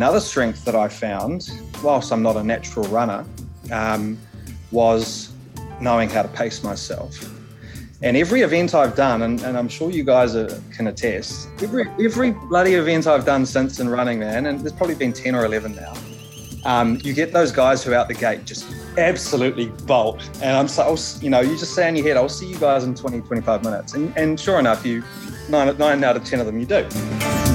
Another strength that I found, whilst I'm not a natural runner, um, was knowing how to pace myself. And every event I've done, and, and I'm sure you guys are, can attest, every, every bloody event I've done since in running, man, and there's probably been 10 or 11 now, um, you get those guys who out the gate just absolutely bolt. And I'm so, you know, you just say in your head, I'll see you guys in 20, 25 minutes. And, and sure enough, you, nine, nine out of 10 of them, you do.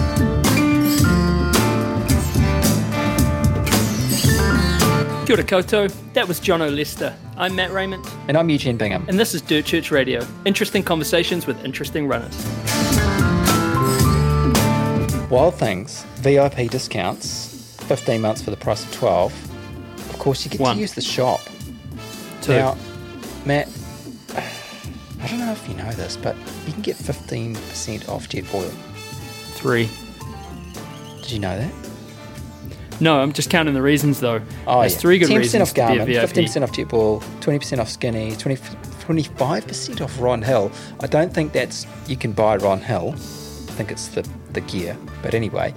Kia ora koutou. That was Jono Lester. I'm Matt Raymond. And I'm Eugene Bingham. And this is Dirt Church Radio. Interesting conversations with interesting runners. Wild Things, VIP discounts, 15 months for the price of 12. Of course, you get One. to use the shop. Two. Now, Matt, I don't know if you know this, but you can get 15% off Jetboil. Three. Did you know that? No, I'm just counting the reasons though. Oh, There's yeah. three good 10% reasons off to be a Garmin, 15% off Jetboil, 20% off Skinny, 20, 25% off Ron Hill. I don't think that's you can buy Ron Hill. I think it's the, the gear. But anyway,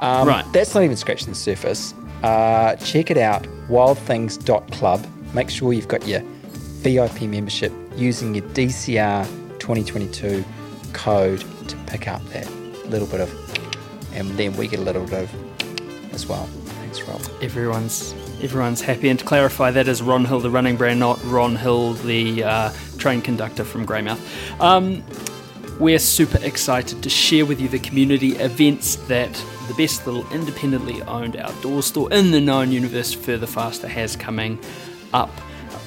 um, Right. that's not even scratching the surface. Uh, check it out, wildthings.club. Make sure you've got your VIP membership using your DCR 2022 code to pick up that little bit of, and then we get a little bit of as well. Thanks, Rob. Everyone's everyone's happy. And to clarify, that is Ron Hill, the running brand, not Ron Hill, the uh, train conductor from Greymouth. Um, we're super excited to share with you the community events that the best little independently owned outdoor store in the known universe further faster has coming up.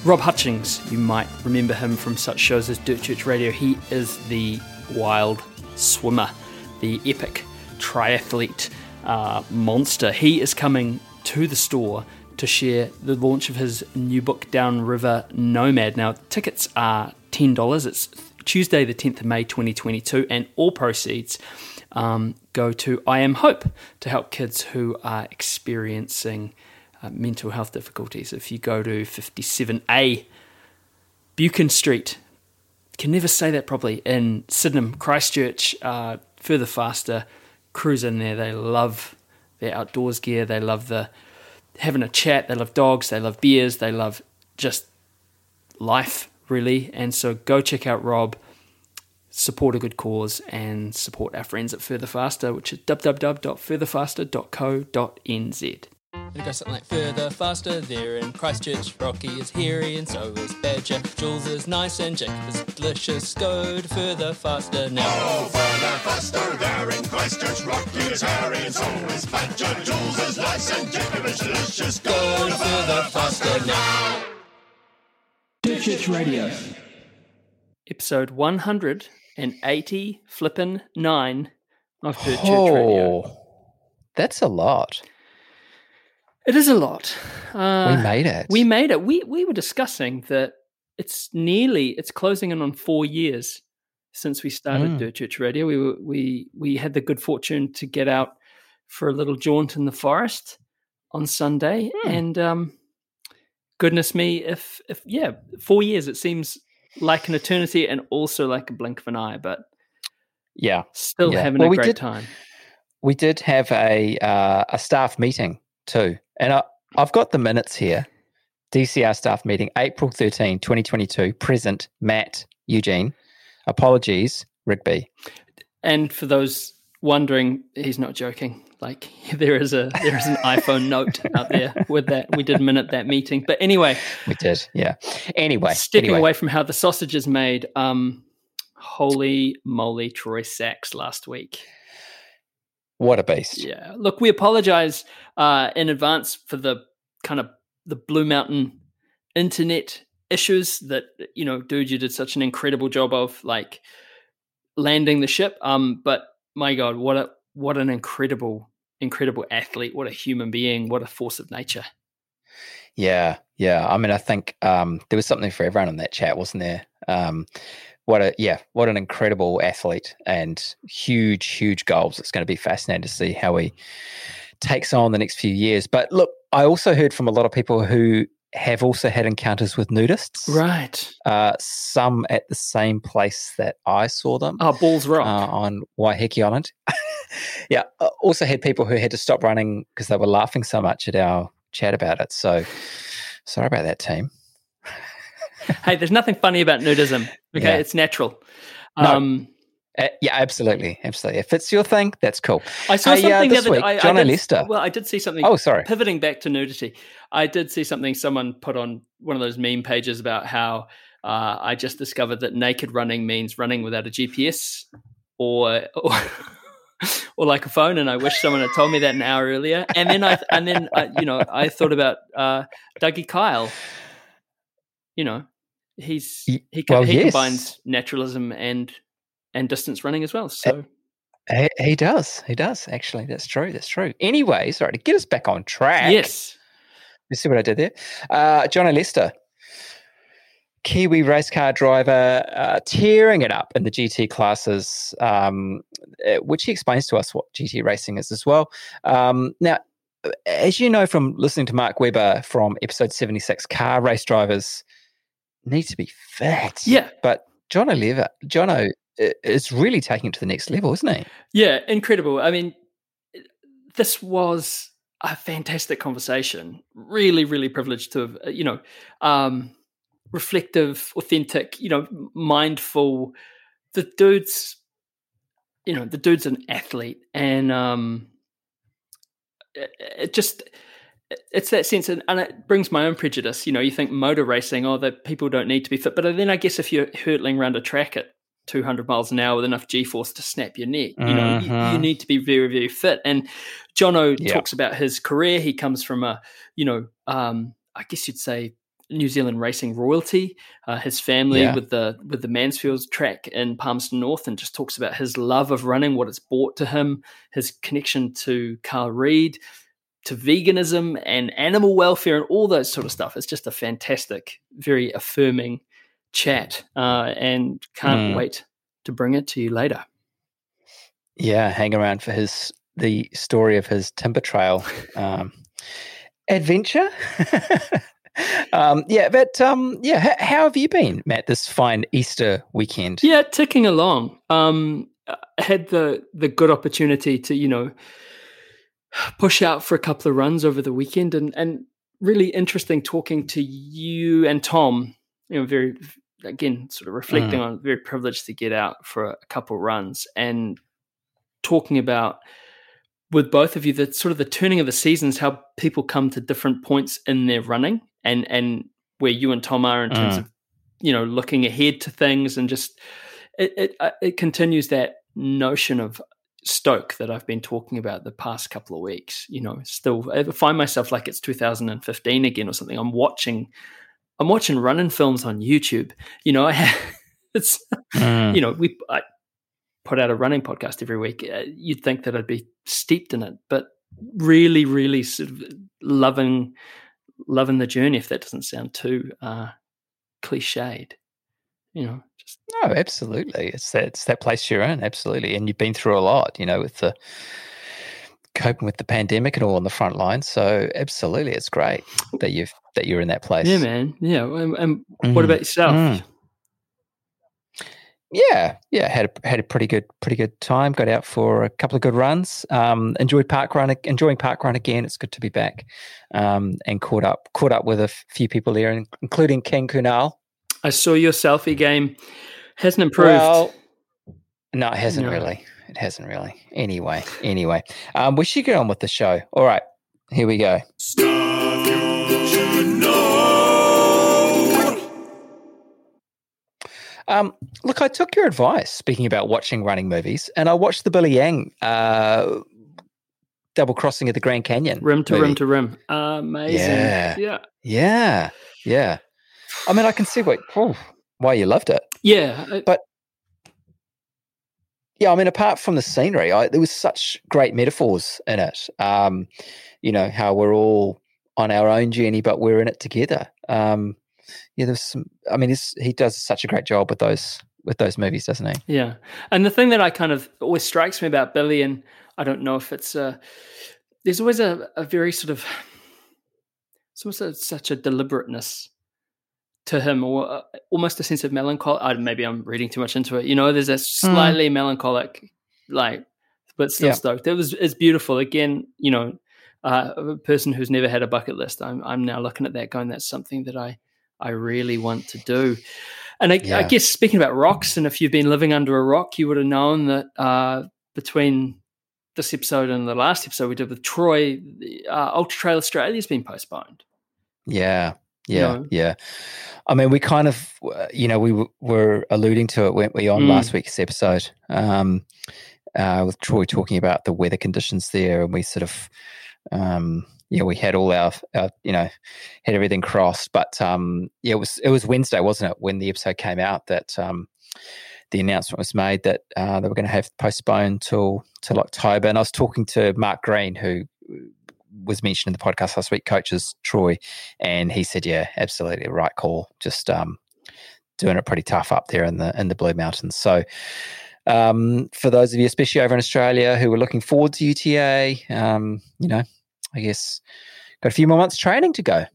Rob Hutchings, you might remember him from such shows as Dirt Church Radio. He is the wild swimmer, the epic triathlete uh, monster. He is coming to the store to share the launch of his new book, Downriver Nomad. Now, tickets are $10. It's Tuesday, the 10th of May 2022, and all proceeds um, go to I Am Hope to help kids who are experiencing uh, mental health difficulties. If you go to 57A Buchan Street, can never say that properly, in Sydenham, Christchurch, uh, further faster, cruise in there. They love their outdoors gear, they love the having a chat, they love dogs, they love beers, they love just life, really. And so go check out Rob support a good cause and support our friends at Further Faster, which is www.furtherfaster.co.nz. And it goes something like further, faster, there in Christchurch. Rocky is hairy and so is Badger. Jules is nice and Jacob is delicious. Go to further, faster now. Oh, further, faster, there in Christchurch. Rocky is hairy and so is Badger. Jules is nice and Jacob is delicious. Go to further, faster now. Church Radio. Episode 180 flippin' 9 of Dirt Church oh, Radio. Oh, that's a lot. It is a lot. Uh, we made it. We made it. We we were discussing that it's nearly it's closing in on four years since we started Mm. Dirt Church Radio. We were we we had the good fortune to get out for a little jaunt in the forest on Sunday, Hmm. and um, goodness me, if if yeah, four years it seems like an eternity and also like a blink of an eye, but yeah, still Yeah. having Well, a we great did- time. we did have a uh, a staff meeting too, and I, I've got the minutes here. DCR staff meeting, April 13, 2022. Present, Matt, Eugene. Apologies, Rigby. And for those wondering, he's not joking. Like there is a there is an iPhone note out there with that. We did minute that meeting, but anyway, We did, yeah. Anyway, stepping anyway. away from how the sausage is made. Um, holy moly, Troy Sachs last week. What a beast. Yeah, look, we apologize uh, in advance for the kind of the Blue Mountain internet issues that you know, dude, you did such an incredible job of like landing the ship. Um, but my God, what a what an incredible, incredible athlete! What a human being! What a force of nature! Yeah, yeah. I mean, I think um, there was something for everyone in that chat, wasn't there? Um, what a yeah, what an incredible athlete and huge, huge goals. It's going to be fascinating to see how he takes on the next few years. But look, I also heard from a lot of people who have also had encounters with nudists. Right. Uh, some at the same place that I saw them Oh, Balls uh, Rock. on Waiheke Island. yeah. uh, Also had people who had to stop running because they were laughing so much at our chat about it. So sorry about that, team. Hey, there's nothing funny about nudism. Okay, Yeah. it's natural. No. Um, Uh, yeah, absolutely, absolutely. If it's your thing, that's cool. I saw Hey, uh, something this the other week, I, John I did, Lester. Well, I did see something. Oh, sorry. Pivoting back to nudity, I did see something someone put on one of those meme pages about how uh, I just discovered that naked running means running without a GPS or or, or like a phone, and I wish someone had told me that an hour earlier. And then I and then I, you know I thought about uh, Dougie Kyle. You know, he's he well, he yes. combines naturalism and and distance running as well. So. He, he does. He does. Actually, that's true. That's true. Anyway, sorry to get us back on track. Yes. You see what I did there? Uh, John Lester, Kiwi race car driver, uh, tearing it up in the GT classes, um, uh, which he explains to us what GT racing is as well. Um, now, as you know from listening to Mark Webber from episode 76, car race drivers need to be fit. Yeah. But John Oliver, Jono is really taking it to the next level, isn't he? Yeah, incredible. I mean, this was a fantastic conversation. Really, really privileged to have, uh, you know, um, reflective, authentic, you know, mindful. The dude's, you know, the dude's an athlete, and um, it, it just. It's that sense, and, and it brings my own prejudice. You know, you think motor racing, oh, that people don't need to be fit, but then I guess if you're hurtling around a track at 200 miles an hour with enough g-force to snap your neck you know you, you Mhm. need to be very very fit and jono Yeah. talks about his career he comes from a you know um i guess you'd say new zealand racing royalty uh, his family Yeah. with the with the manfield track in palmerston north and just talks about his love of running what it's brought to him his connection to carl reed to veganism and animal welfare and all those sort of stuff it's just a fantastic very affirming chat uh, and can't Mm. wait to bring it to you later. Yeah, hang around for his the story of his timber trail um, adventure. um, yeah, but um, yeah, h- how have you been, Matt? This fine Easter weekend. Yeah, ticking along. Um, I had the the good opportunity to you know push out for a couple of runs over the weekend, and and really interesting talking to you and Tom. You know, very again sort of reflecting on very privileged to get out for a couple of runs and talking about with both of you the sort of the turning of the seasons, how people come to different points in their running, and and where you and Tom are in terms Mm. of you know looking ahead to things and just it it, uh, it continues that notion of stoke that I've been talking about the past couple of weeks. You know, still I find myself like it's 2015 again or something. I'm watching I'm watching running films on YouTube. You know, I have, it's Mm. you know we I put out a running podcast every week. Uh, you'd think that I'd be steeped in it, but really, really sort of loving loving the journey. If that doesn't sound too uh, cliched, you know, just No, absolutely. It's that it's that place you're in, absolutely. And you've been through a lot, you know, with the coping with the pandemic and all on the front line. So absolutely, it's great that you've that you're in that place. yeah, man, yeah. And, and Mm. what about yourself? Mm. Yeah, yeah, had a had a pretty good pretty good time. Got out for a couple of good runs. Um, enjoyed park run, enjoying park run again. It's good to be back. Um, and caught up caught up with a few people there, including Ken Kunal. I saw your selfie game hasn't improved. Well, no, it hasn't No. really. It hasn't really. Anyway, anyway, um, we should get on with the show. All right, here we go. Stuff you should know. Um, look, I took your advice speaking about watching running movies, and I watched the Billy Yang uh, double crossing of the Grand Canyon. rim to movie. rim to rim. Amazing. Yeah. yeah. Yeah, yeah. I mean, I can see what, oh, why you loved it. Yeah, uh, But- Yeah, I mean, apart from the scenery, I, there was such great metaphors in it. Um, you know how we're all on our own journey, but we're in it together. Um, yeah, there's some. I mean, he does such a great job with those with those movies, doesn't he? Yeah, and the thing that I kind of always strikes me about Billy, and I don't know if it's a, there's always a, a very sort of, it's almost a, such a deliberateness to him, or uh, almost a sense of melancholy. I, maybe I'm reading too much into it. You know, there's a slightly melancholic, like but still Yeah. stoked. It was it's beautiful. Again, you know, uh, a person who's never had a bucket list. I'm I'm now looking at that, going, that's something that I I really want to do. And I, I guess speaking about rocks, and if you've been living under a rock, you would have known that uh, between this episode and the last episode we did with Troy, uh, Ultra Trail Australia has been postponed. Yeah, yeah, know? yeah. I mean, we kind of, uh, you know, we w- were alluding to it, weren't we, on Mm. last week's episode, um, uh, with Troy talking about the weather conditions there, and we sort of, um, yeah, we had all our, our, you know, had everything crossed, but um, yeah, it was it was Wednesday, wasn't it, when the episode came out that um, the announcement was made that uh, they were going to have postponed till till October, and I was talking to Mark Green, who was mentioned in the podcast last week, coaches Troy, and he said, "Yeah, absolutely right call. Just um, doing it pretty tough up there in the in the Blue Mountains." So, um, for those of you, especially over in Australia, who were looking forward to UTA, um, you know, I guess got a few more months training to go.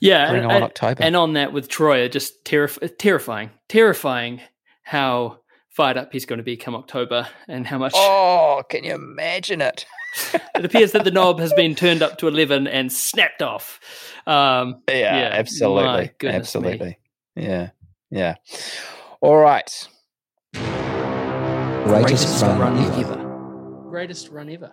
Yeah, and, on and- October. and on that with Troy, just terrif- terrifying, terrifying how fired up he's going to be come October, and how much oh, can you imagine it? it appears that the knob has been turned up to eleven and snapped off. Um, Yeah, Yeah, absolutely, my goodness me. absolutely. Yeah, yeah. All right. greatest run ever. Greatest run ever.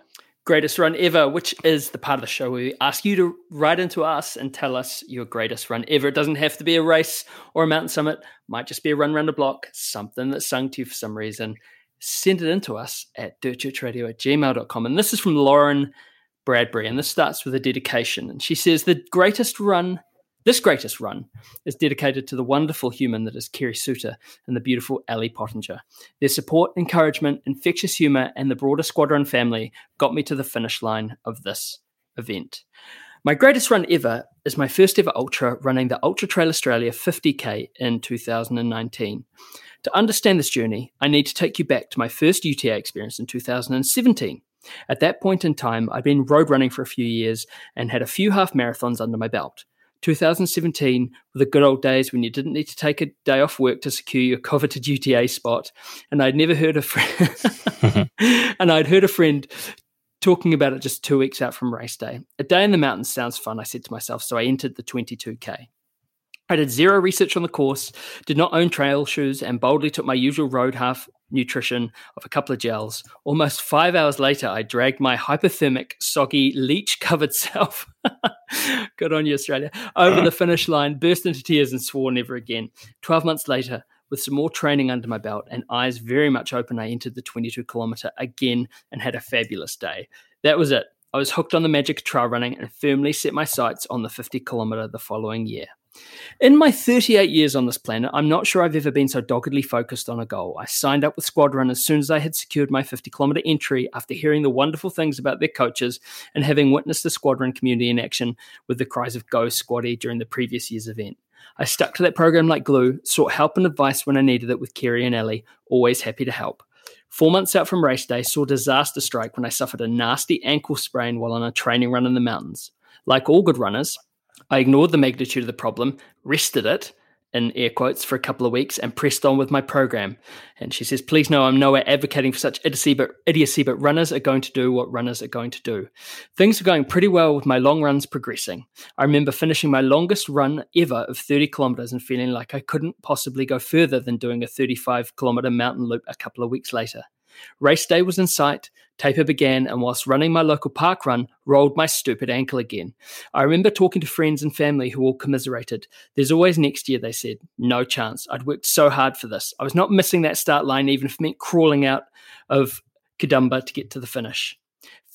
Greatest run ever, which is the part of the show where we ask you to write into us and tell us your greatest run ever. It doesn't have to be a race or a mountain summit, might just be a run round a block, something that sung to you for some reason. Send it in to us at dirtchurchradio at gmail.com. And this is from Lauren Bradbury, and this starts with a dedication. And she says, The greatest run, this greatest run, is dedicated to the wonderful human that is Kerry Suter and the beautiful Ali Pottinger. Their support, encouragement, infectious humor, and the broader squadron family got me to the finish line of this event. My greatest run ever is my first ever ultra running the Ultra Trail Australia 50k in 2019. To understand this journey, I need to take you back to my first UTA experience in 2017. At that point in time, I'd been road running for a few years and had a few half marathons under my belt. 2017 were the good old days when you didn't need to take a day off work to secure your coveted UTA spot, and I'd never heard a friend, and I'd heard a friend talking about it just two weeks out from race day. A day in the mountains sounds fun, I said to myself, so I entered the 22k. I did zero research on the course, did not own trail shoes, and boldly took my usual road half nutrition of a couple of gels. Almost five hours later, I dragged my hypothermic, soggy, leech covered self. Good on you, Australia. Over the finish line, burst into tears, and swore never again. 12 months later, with some more training under my belt and eyes very much open, I entered the 22 kilometer again and had a fabulous day. That was it. I was hooked on the magic of trail running and firmly set my sights on the 50 kilometer the following year. In my 38 years on this planet, I'm not sure I've ever been so doggedly focused on a goal. I signed up with Squadron as soon as I had secured my 50 kilometer entry after hearing the wonderful things about their coaches and having witnessed the Squadron community in action with the cries of Go Squaddy during the previous year's event. I stuck to that program like glue, sought help and advice when I needed it with Kerry and Ellie, always happy to help. Four months out from race day, saw disaster strike when I suffered a nasty ankle sprain while on a training run in the mountains. Like all good runners, I ignored the magnitude of the problem, rested it, in air quotes, for a couple of weeks and pressed on with my program. And she says, please know I'm nowhere advocating for such idiocy but, idiocy, but runners are going to do what runners are going to do. Things are going pretty well with my long runs progressing. I remember finishing my longest run ever of 30 kilometers and feeling like I couldn't possibly go further than doing a 35 kilometer mountain loop a couple of weeks later. Race day was in sight, taper began, and whilst running my local park run, rolled my stupid ankle again. I remember talking to friends and family who all commiserated. There's always next year, they said. No chance. I'd worked so hard for this. I was not missing that start line, even if it meant crawling out of Katoomba to get to the finish.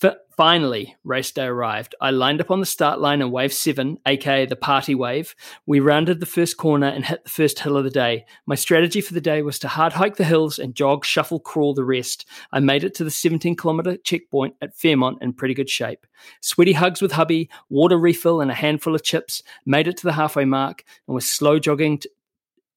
F- finally, race day arrived. I lined up on the start line in wave seven, aka the party wave. We rounded the first corner and hit the first hill of the day. My strategy for the day was to hard hike the hills and jog, shuffle, crawl the rest. I made it to the 17 kilometer checkpoint at Fairmont in pretty good shape. Sweaty hugs with hubby, water refill, and a handful of chips. Made it to the halfway mark and was slow jogging t-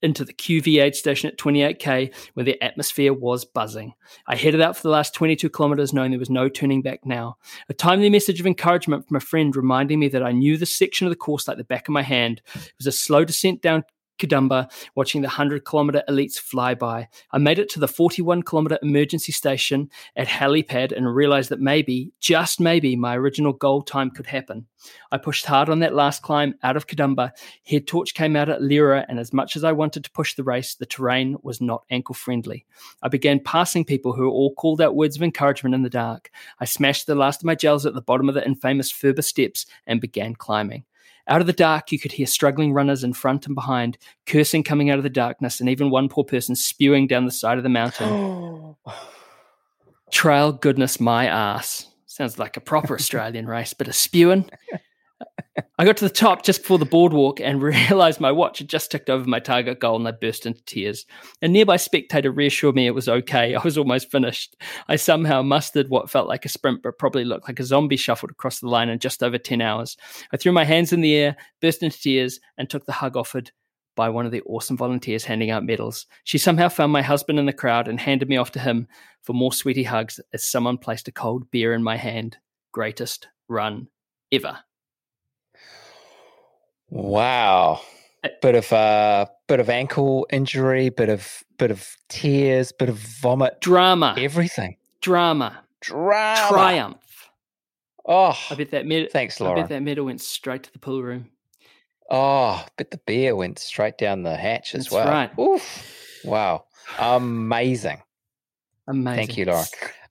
into the QV aid station at 28k where the atmosphere was buzzing. I headed out for the last 22 kilometers knowing there was no turning back now. A timely message of encouragement from a friend reminding me that I knew this section of the course like the back of my hand. It was a slow descent down Katoomba, watching the 100 kilometre elites fly by. I made it to the 41 kilometre emergency station at helipad and realised that maybe, just maybe, my original goal time could happen. I pushed hard on that last climb out of Katoomba. Head torch came out at Leura, and as much as I wanted to push the race, the terrain was not ankle friendly. I began passing people who all called out words of encouragement in the dark. I smashed the last of my gels at the bottom of the infamous Furber steps and began climbing. Out of the dark, you could hear struggling runners in front and behind, cursing coming out of the darkness, and even one poor person spewing down the side of the mountain. Trail goodness my ass. Sounds like a proper Australian race, but a spewing. I got to the top just before the boardwalk and realized my watch had just ticked over my target goal and I burst into tears. A nearby spectator reassured me it was okay. I was almost finished. I somehow mustered what felt like a sprint, but probably looked like a zombie shuffled across the line in just over 10 hours. I threw my hands in the air, burst into tears, and took the hug offered by one of the awesome volunteers handing out medals. She somehow found my husband in the crowd and handed me off to him for more sweetie hugs as someone placed a cold beer in my hand. Greatest run ever. Wow. Bit of uh bit of ankle injury, bit of bit of tears, bit of vomit, Drama. everything. Drama. Drama. Triumph. Oh, I bet that med- thanks, Laura. I bet that medal went straight to the pool room. Oh, but the beer went straight down the hatch as That's well. right. Oof. Wow. Amazing. Amazing. Thank you, Laura.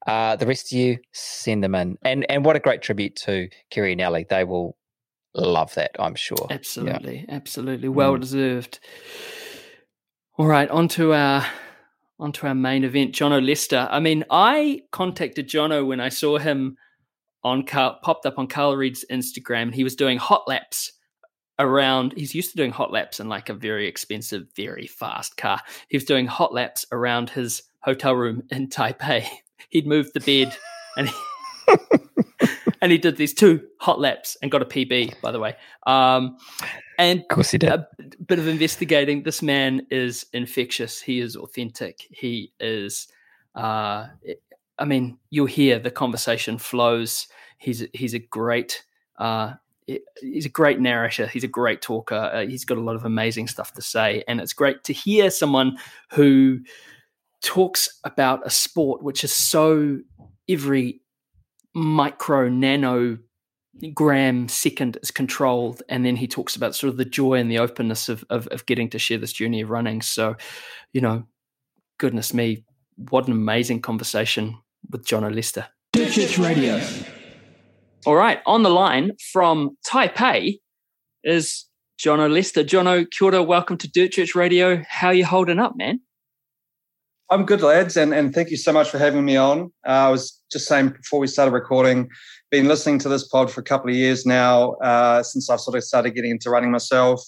Uh, the rest of you, send them in. And and what a great tribute to Kerry and Ellie. They will love that, I'm sure. Absolutely, absolutely, well mm. deserved. All right, on to our on to our main event, Jono Lester. I mean, I contacted Jono when I saw him on Carl, popped up on Carl Reed's Instagram. and He was doing hot laps around. He's used to doing hot laps in like a very expensive, very fast car. He was doing hot laps around his hotel room in Taipei. He'd moved the bed and. He, And he did these two hot laps and got a PB, by the way. Um, and Of course he did. a bit of investigating. This man is infectious. He is authentic. He is. Uh, I mean, you'll hear the conversation flows. He's he's a great. Uh, he's a great narrator. He's a great talker. Uh, he's got a lot of amazing stuff to say, and it's great to hear someone who talks about a sport which is so every micro nano gram second is controlled and then he talks about sort of the joy and the openness of, of of getting to share this journey of running. So you know goodness me what an amazing conversation with jono lester. Church Radio. all right on the line from taipei is jono lester. John o welcome to dirt church radio. How are you holding up man I'm good, lads, and, and thank you so much for having me on. Uh, I was just saying before we started recording, been listening to this pod for a couple of years now, uh, since I've sort of started getting into running myself.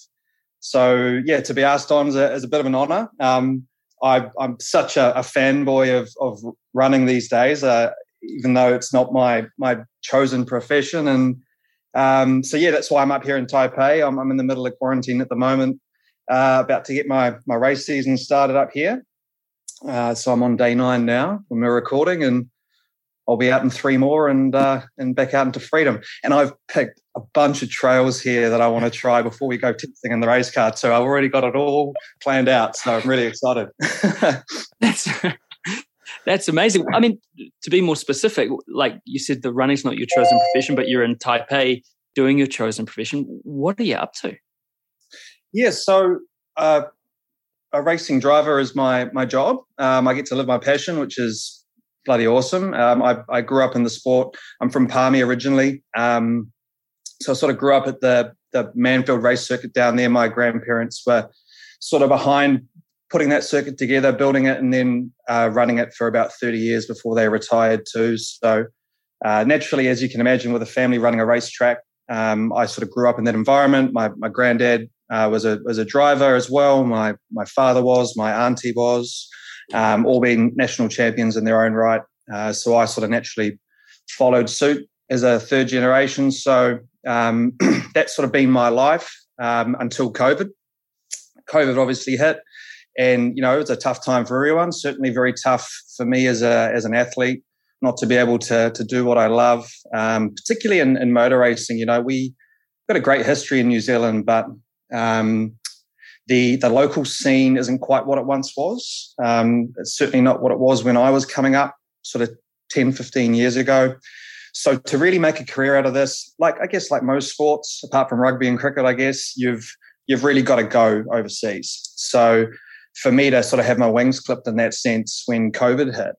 So yeah, to be asked on is a, is a bit of an honour. Um, I, I'm such a, a fanboy of, of running these days, uh, even though it's not my my chosen profession. And um, so yeah, that's why I'm up here in Taipei. I'm, I'm in the middle of quarantine at the moment, uh, about to get my my race season started up here. Uh, so I'm on day nine now when we're recording, and I'll be out in three more and uh, and back out into freedom. And I've picked a bunch of trails here that I want to try before we go testing in the race car. So I've already got it all planned out. So I'm really excited. That's that's amazing. I mean, to be more specific, like you said, the running's not your chosen profession, but you're in Taipei doing your chosen profession. What are you up to? yeah. So uh, a racing driver is my my job. Um, I get to live my passion, which is bloody awesome. Um, I, I grew up in the sport. I'm from Palmy originally, um, so I sort of grew up at the the Manfield race circuit down there. My grandparents were sort of behind putting that circuit together, building it, and then uh, running it for about 30 years before they retired too. So uh, naturally, as you can imagine, with a family running a racetrack, um, I sort of grew up in that environment. My my granddad uh, was a was a driver as well. My my father was, my auntie was, um, all being national champions in their own right. Uh, so I sort of naturally followed suit as a third generation. So um, that's sort of been my life um, until COVID. COVID obviously hit, and you know it was a tough time for everyone. Certainly very tough for me as a as an athlete, not to be able to to do what I love, um, particularly in, in motor racing. You know we got a great history in New Zealand, but um, the the local scene isn't quite what it once was. Um, it's certainly not what it was when I was coming up, sort of 10, 15 years ago. So to really make a career out of this, like I guess like most sports, apart from rugby and cricket, I guess you've you've really got to go overseas. So for me to sort of have my wings clipped in that sense when COVID hit,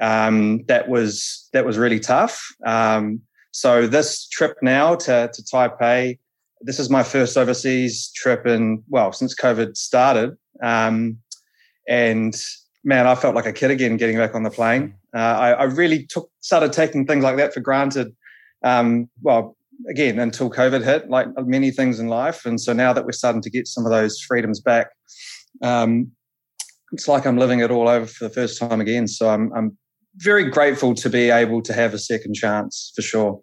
um, that was that was really tough. Um, so this trip now to to Taipei, this is my first overseas trip in well since COVID started, um, and man, I felt like a kid again getting back on the plane. Uh, I, I, really took started taking things like that for granted. Um, well, again, until COVID hit, like many things in life, and so now that we're starting to get some of those freedoms back, um, it's like I'm living it all over for the first time again. So I'm, I'm very grateful to be able to have a second chance for sure.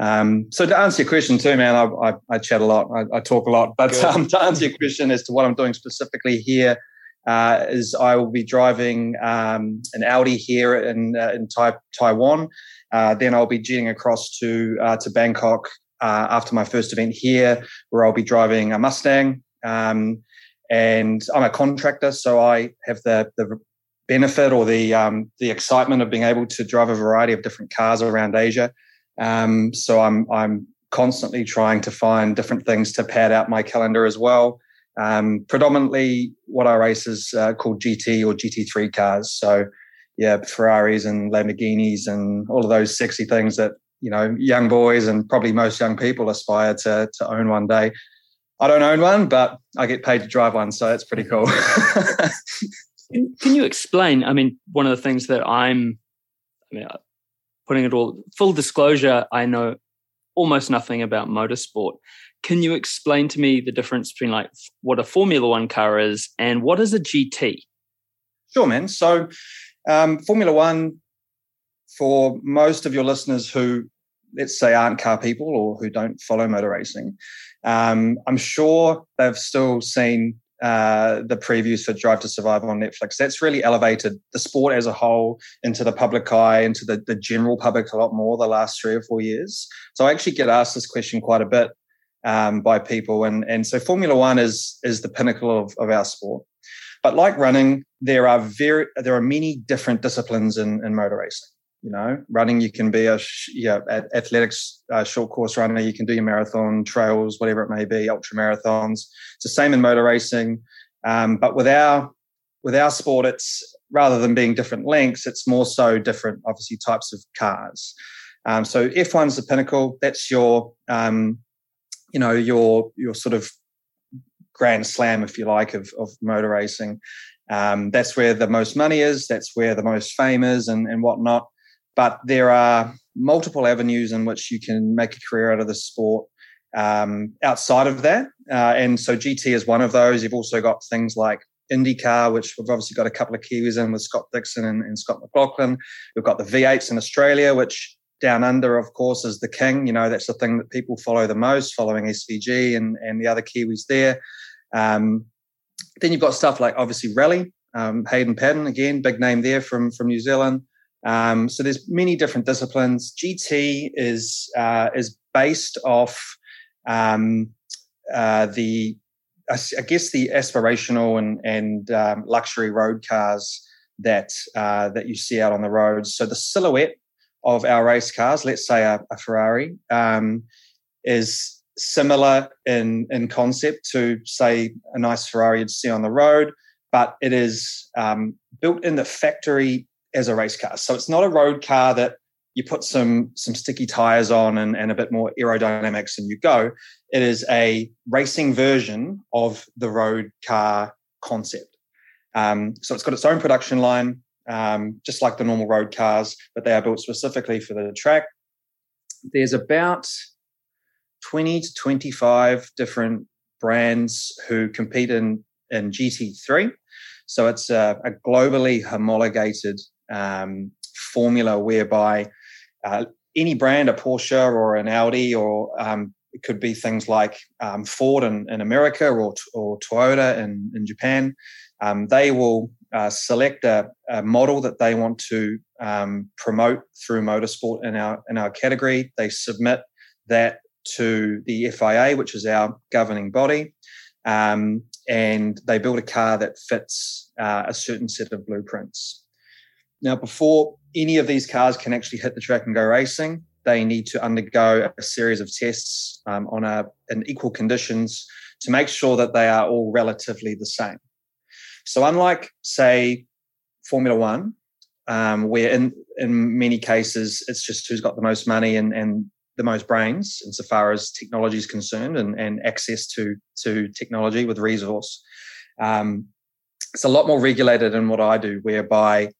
Um, so to answer your question too, man, I, I, I chat a lot, I, I, talk a lot, but um, to answer your question as to what I'm doing specifically here uh, is I will be driving um, an Audi here in uh, in tai- Taiwan. Uh, then I'll be jetting across to uh, to Bangkok uh, after my first event here, where I'll be driving a Mustang. Um, and I'm a contractor, so I have the the benefit or the um, the excitement of being able to drive a variety of different cars around Asia. Um, so I'm I'm constantly trying to find different things to pad out my calendar as well. Um, predominantly, what I race is uh, called GT or GT3 cars. So, yeah, Ferraris and Lamborghinis and all of those sexy things that you know young boys and probably most young people aspire to to own one day. I don't own one, but I get paid to drive one, so it's pretty cool. Can you explain? I mean, one of the things that I'm, I mean, putting it all full disclosure, I know almost nothing about motorsport. Can you explain to me the difference between like what a Formula One car is and what is a GT? Sure, man. So, um, Formula One, for most of your listeners who, let's say, aren't car people or who don't follow motor racing, um, I'm sure they've still seen uh, the previews for Drive to Survive on Netflix. That's really elevated the sport as a whole into the public eye, into the, the general public a lot more the last three or four years. So I actually get asked this question quite a bit um, by people, and and so Formula One is is the pinnacle of, of our sport. But like running, there are very there are many different disciplines in, in motor racing. You know, running you can be a yeah athletics uh, short course runner. You can do your marathon, trails, whatever it may be, ultra marathons. It's the same in motor racing, um, but with our with our sport, it's rather than being different lengths, it's more so different, obviously, types of cars. Um, so F1's the pinnacle. That's your, um, you know, your your sort of grand slam, if you like, of, of motor racing. Um, that's where the most money is. That's where the most fame is, and and whatnot. But there are multiple avenues in which you can make a career out of the sport um, outside of that. Uh, and so GT is one of those. You've also got things like IndyCar, which we've obviously got a couple of Kiwis in with Scott Dixon and, and Scott McLaughlin. We've got the V8s in Australia, which down under, of course, is the king. You know, that's the thing that people follow the most, following SVG and, and the other Kiwis there. Um, then you've got stuff like obviously Rally, um, Hayden Paddon, again, big name there from, from New Zealand. Um, so there's many different disciplines. GT is uh, is based off um, uh, the I guess the aspirational and and um, luxury road cars that uh, that you see out on the roads. So the silhouette of our race cars, let's say a, a Ferrari, um, is similar in in concept to say a nice Ferrari you'd see on the road, but it is um, built in the factory as a race car. So it's not a road car that you put some some sticky tires on and, and a bit more aerodynamics and you go. It is a racing version of the road car concept. Um, so it's got its own production line, um, just like the normal road cars, but they are built specifically for the track. There's about 20 to 25 different brands who compete in, in GT3. So it's a, a globally homologated um, formula whereby uh, any brand, a Porsche or an Audi, or um, it could be things like um, Ford in, in America or, or Toyota in, in Japan, um, they will uh, select a, a, model that they want to um, promote through motorsport in our in our category. They submit that to the FIA, which is our governing body. Um, and they build a car that fits uh, a certain set of blueprints. Now, before any of these cars can actually hit the track and go racing, they need to undergo a series of tests um, on a, in equal conditions to make sure that they are all relatively the same. So, unlike, say, Formula One, um, where in, in many cases it's just who's got the most money and, and the most brains insofar as technology is concerned and, and access to, to technology with resource. Um, it's a lot more regulated in what I do, whereby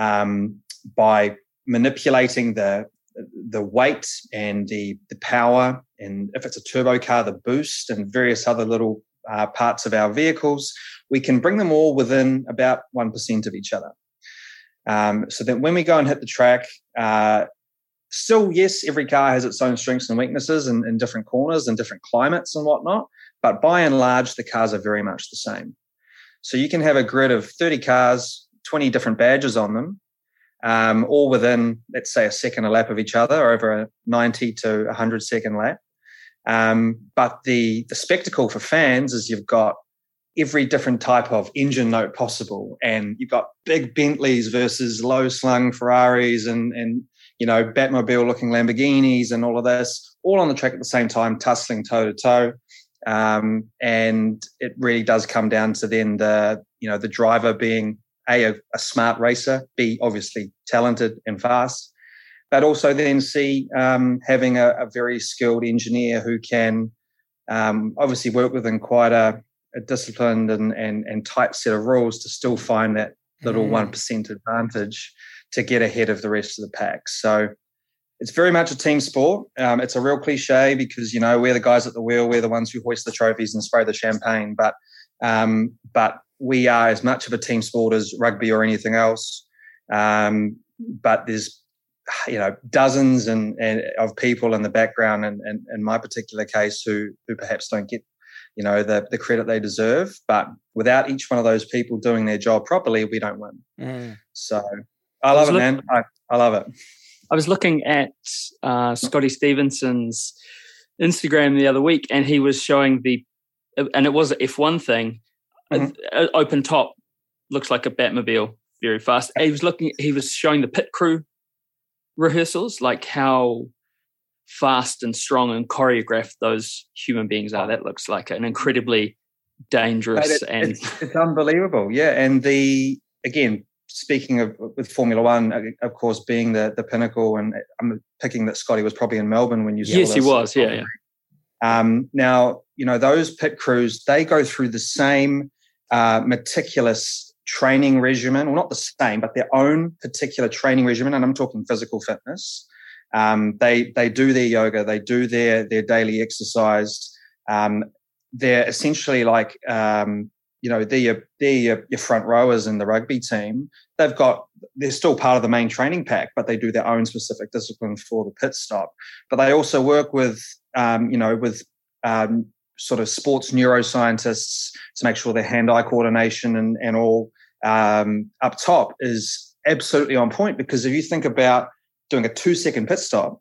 um, by manipulating the the weight and the the power, and if it's a turbo car, the boost and various other little uh, parts of our vehicles, we can bring them all within about one percent of each other. Um, so that when we go and hit the track, uh, still yes, every car has its own strengths and weaknesses in, in different corners and different climates and whatnot. But by and large, the cars are very much the same. So you can have a grid of 30 cars, 20 different badges on them, um, all within, let's say, a second a lap of each other over a 90 to 100 second lap. Um, but the, the spectacle for fans is you've got every different type of engine note possible. And you've got big Bentleys versus low slung Ferraris and, and, you know, Batmobile looking Lamborghinis and all of this, all on the track at the same time, tussling toe to toe. Um, and it really does come down to then the, you know, the driver being a, a, a smart racer, B, obviously talented and fast, but also then C, um, having a, a, very skilled engineer who can um, obviously work within quite a, a disciplined and, and, and tight set of rules to still find that little mm. 1% advantage to get ahead of the rest of the pack. So it's very much a team sport. Um, it's a real cliche because, you know, we're the guys at the wheel, we're the ones who hoist the trophies and spray the champagne. But um, but we are as much of a team sport as rugby or anything else. Um, but there's you know dozens and, and of people in the background, and, and in my particular case, who who perhaps don't get you know the the credit they deserve. But without each one of those people doing their job properly, we don't win. Mm. So I love I it, look- man. I, I love it. I was looking at uh, Scotty Stevenson's Instagram the other week, and he was showing the, and it was an F1 thing, mm-hmm. open top looks like a Batmobile very fast. He was looking. He was showing the pit crew rehearsals, like how fast and strong and choreographed those human beings are. That looks like an incredibly dangerous it, and it's, it's, unbelievable. Yeah, and the again speaking of with Formula One, uh, of course, being the the pinnacle, and I'm picking that Scotty was probably in Melbourne when you saw yes, he was. Yeah, yeah. Um, now you know those pit crews; they go through the same uh, meticulous training regimen, well, not the same, but their own particular training regimen. And I'm talking physical fitness. Um, they they do their yoga, they do their their daily exercise. Um, they're essentially like um, you know they're your, they're your, your, front rowers in the rugby team. They've got they're still part of the main training pack, but they do their own specific discipline for the pit stop. But they also work with um, you know with um, sort of sports neuroscientists to make sure their hand-eye coordination and, and all um, up top is absolutely on point. Because if you think about doing a two-second pit stop,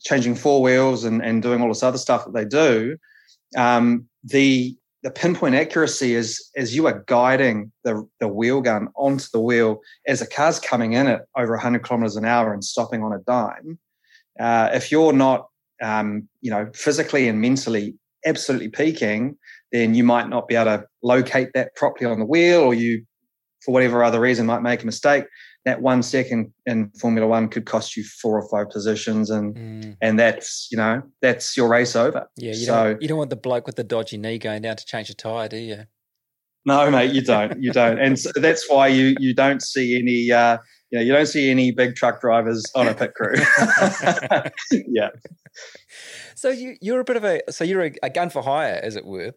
changing four wheels and, and doing all this other stuff that they do, um, the the pinpoint accuracy is as you are guiding the, the wheel gun onto the wheel as a car's coming in at over 100 kilometers an hour and stopping on a dime. Uh, if you're not, um, you know, physically and mentally absolutely peaking, then you might not be able to locate that properly on the wheel, or you, for whatever other reason, might make a mistake. That one second in Formula One could cost you four or five positions, and mm. and that's you know that's your race over. Yeah, you so, don't you don't want the bloke with the dodgy knee going down to change a tire, do you? No, mate, you don't. You don't, and so that's why you you don't see any. Uh, you know, you don't see any big truck drivers on a pit crew. yeah. So you you're a bit of a so you're a, a gun for hire, as it were.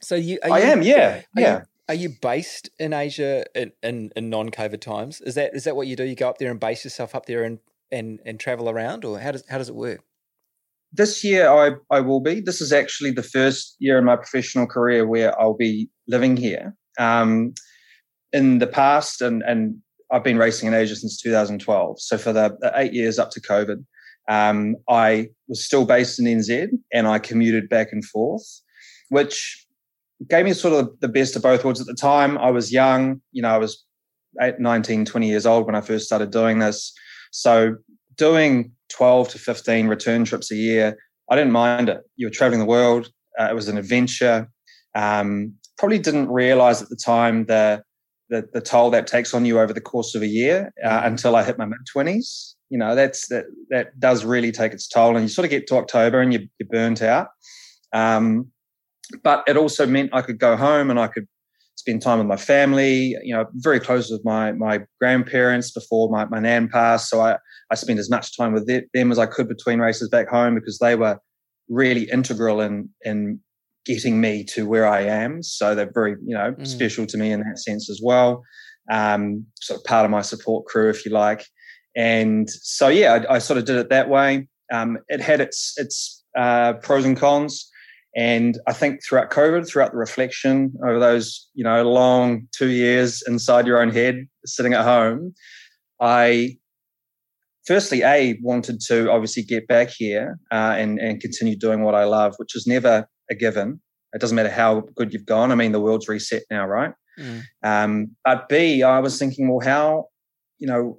So you I you, am, yeah, yeah. You, are you based in Asia in, in, in non-COVID times? Is that is that what you do? You go up there and base yourself up there and and and travel around, or how does how does it work? This year, I I will be. This is actually the first year in my professional career where I'll be living here. Um, in the past, and and I've been racing in Asia since 2012. So for the, eight years up to COVID, um, I was still based in NZ and I commuted back and forth, which gave me sort of the best of both worlds at the time. I was young, you know, I was eight, 19, 20 years old when I first started doing this. So doing 12 to 15 return trips a year, I didn't mind it. You were traveling the world. Uh, it was an adventure. Um, probably didn't realize at the time the, the, the toll that takes on you over the course of a year uh, mm-hmm. until I hit my mid 20s. You know, that's that that does really take its toll, and you sort of get to October and you, you're burnt out. Um, but it also meant I could go home and I could spend time with my family. You know, very close with my my grandparents before my, my nan passed. So I I spent as much time with them as I could between races back home because they were really integral in in getting me to where I am. So they're very you know mm. special to me in that sense as well. Um, sort of part of my support crew, if you like. And so yeah, I, I sort of did it that way. Um, it had its its uh, pros and cons. And I think throughout COVID, throughout the reflection over those, you know, long two years inside your own head, sitting at home, I firstly, A, wanted to obviously get back here uh, and, and continue doing what I love, which is never a given. It doesn't matter how good you've gone. I mean, the world's reset now, right? Mm. Um, but B, I was thinking, well, how, you know,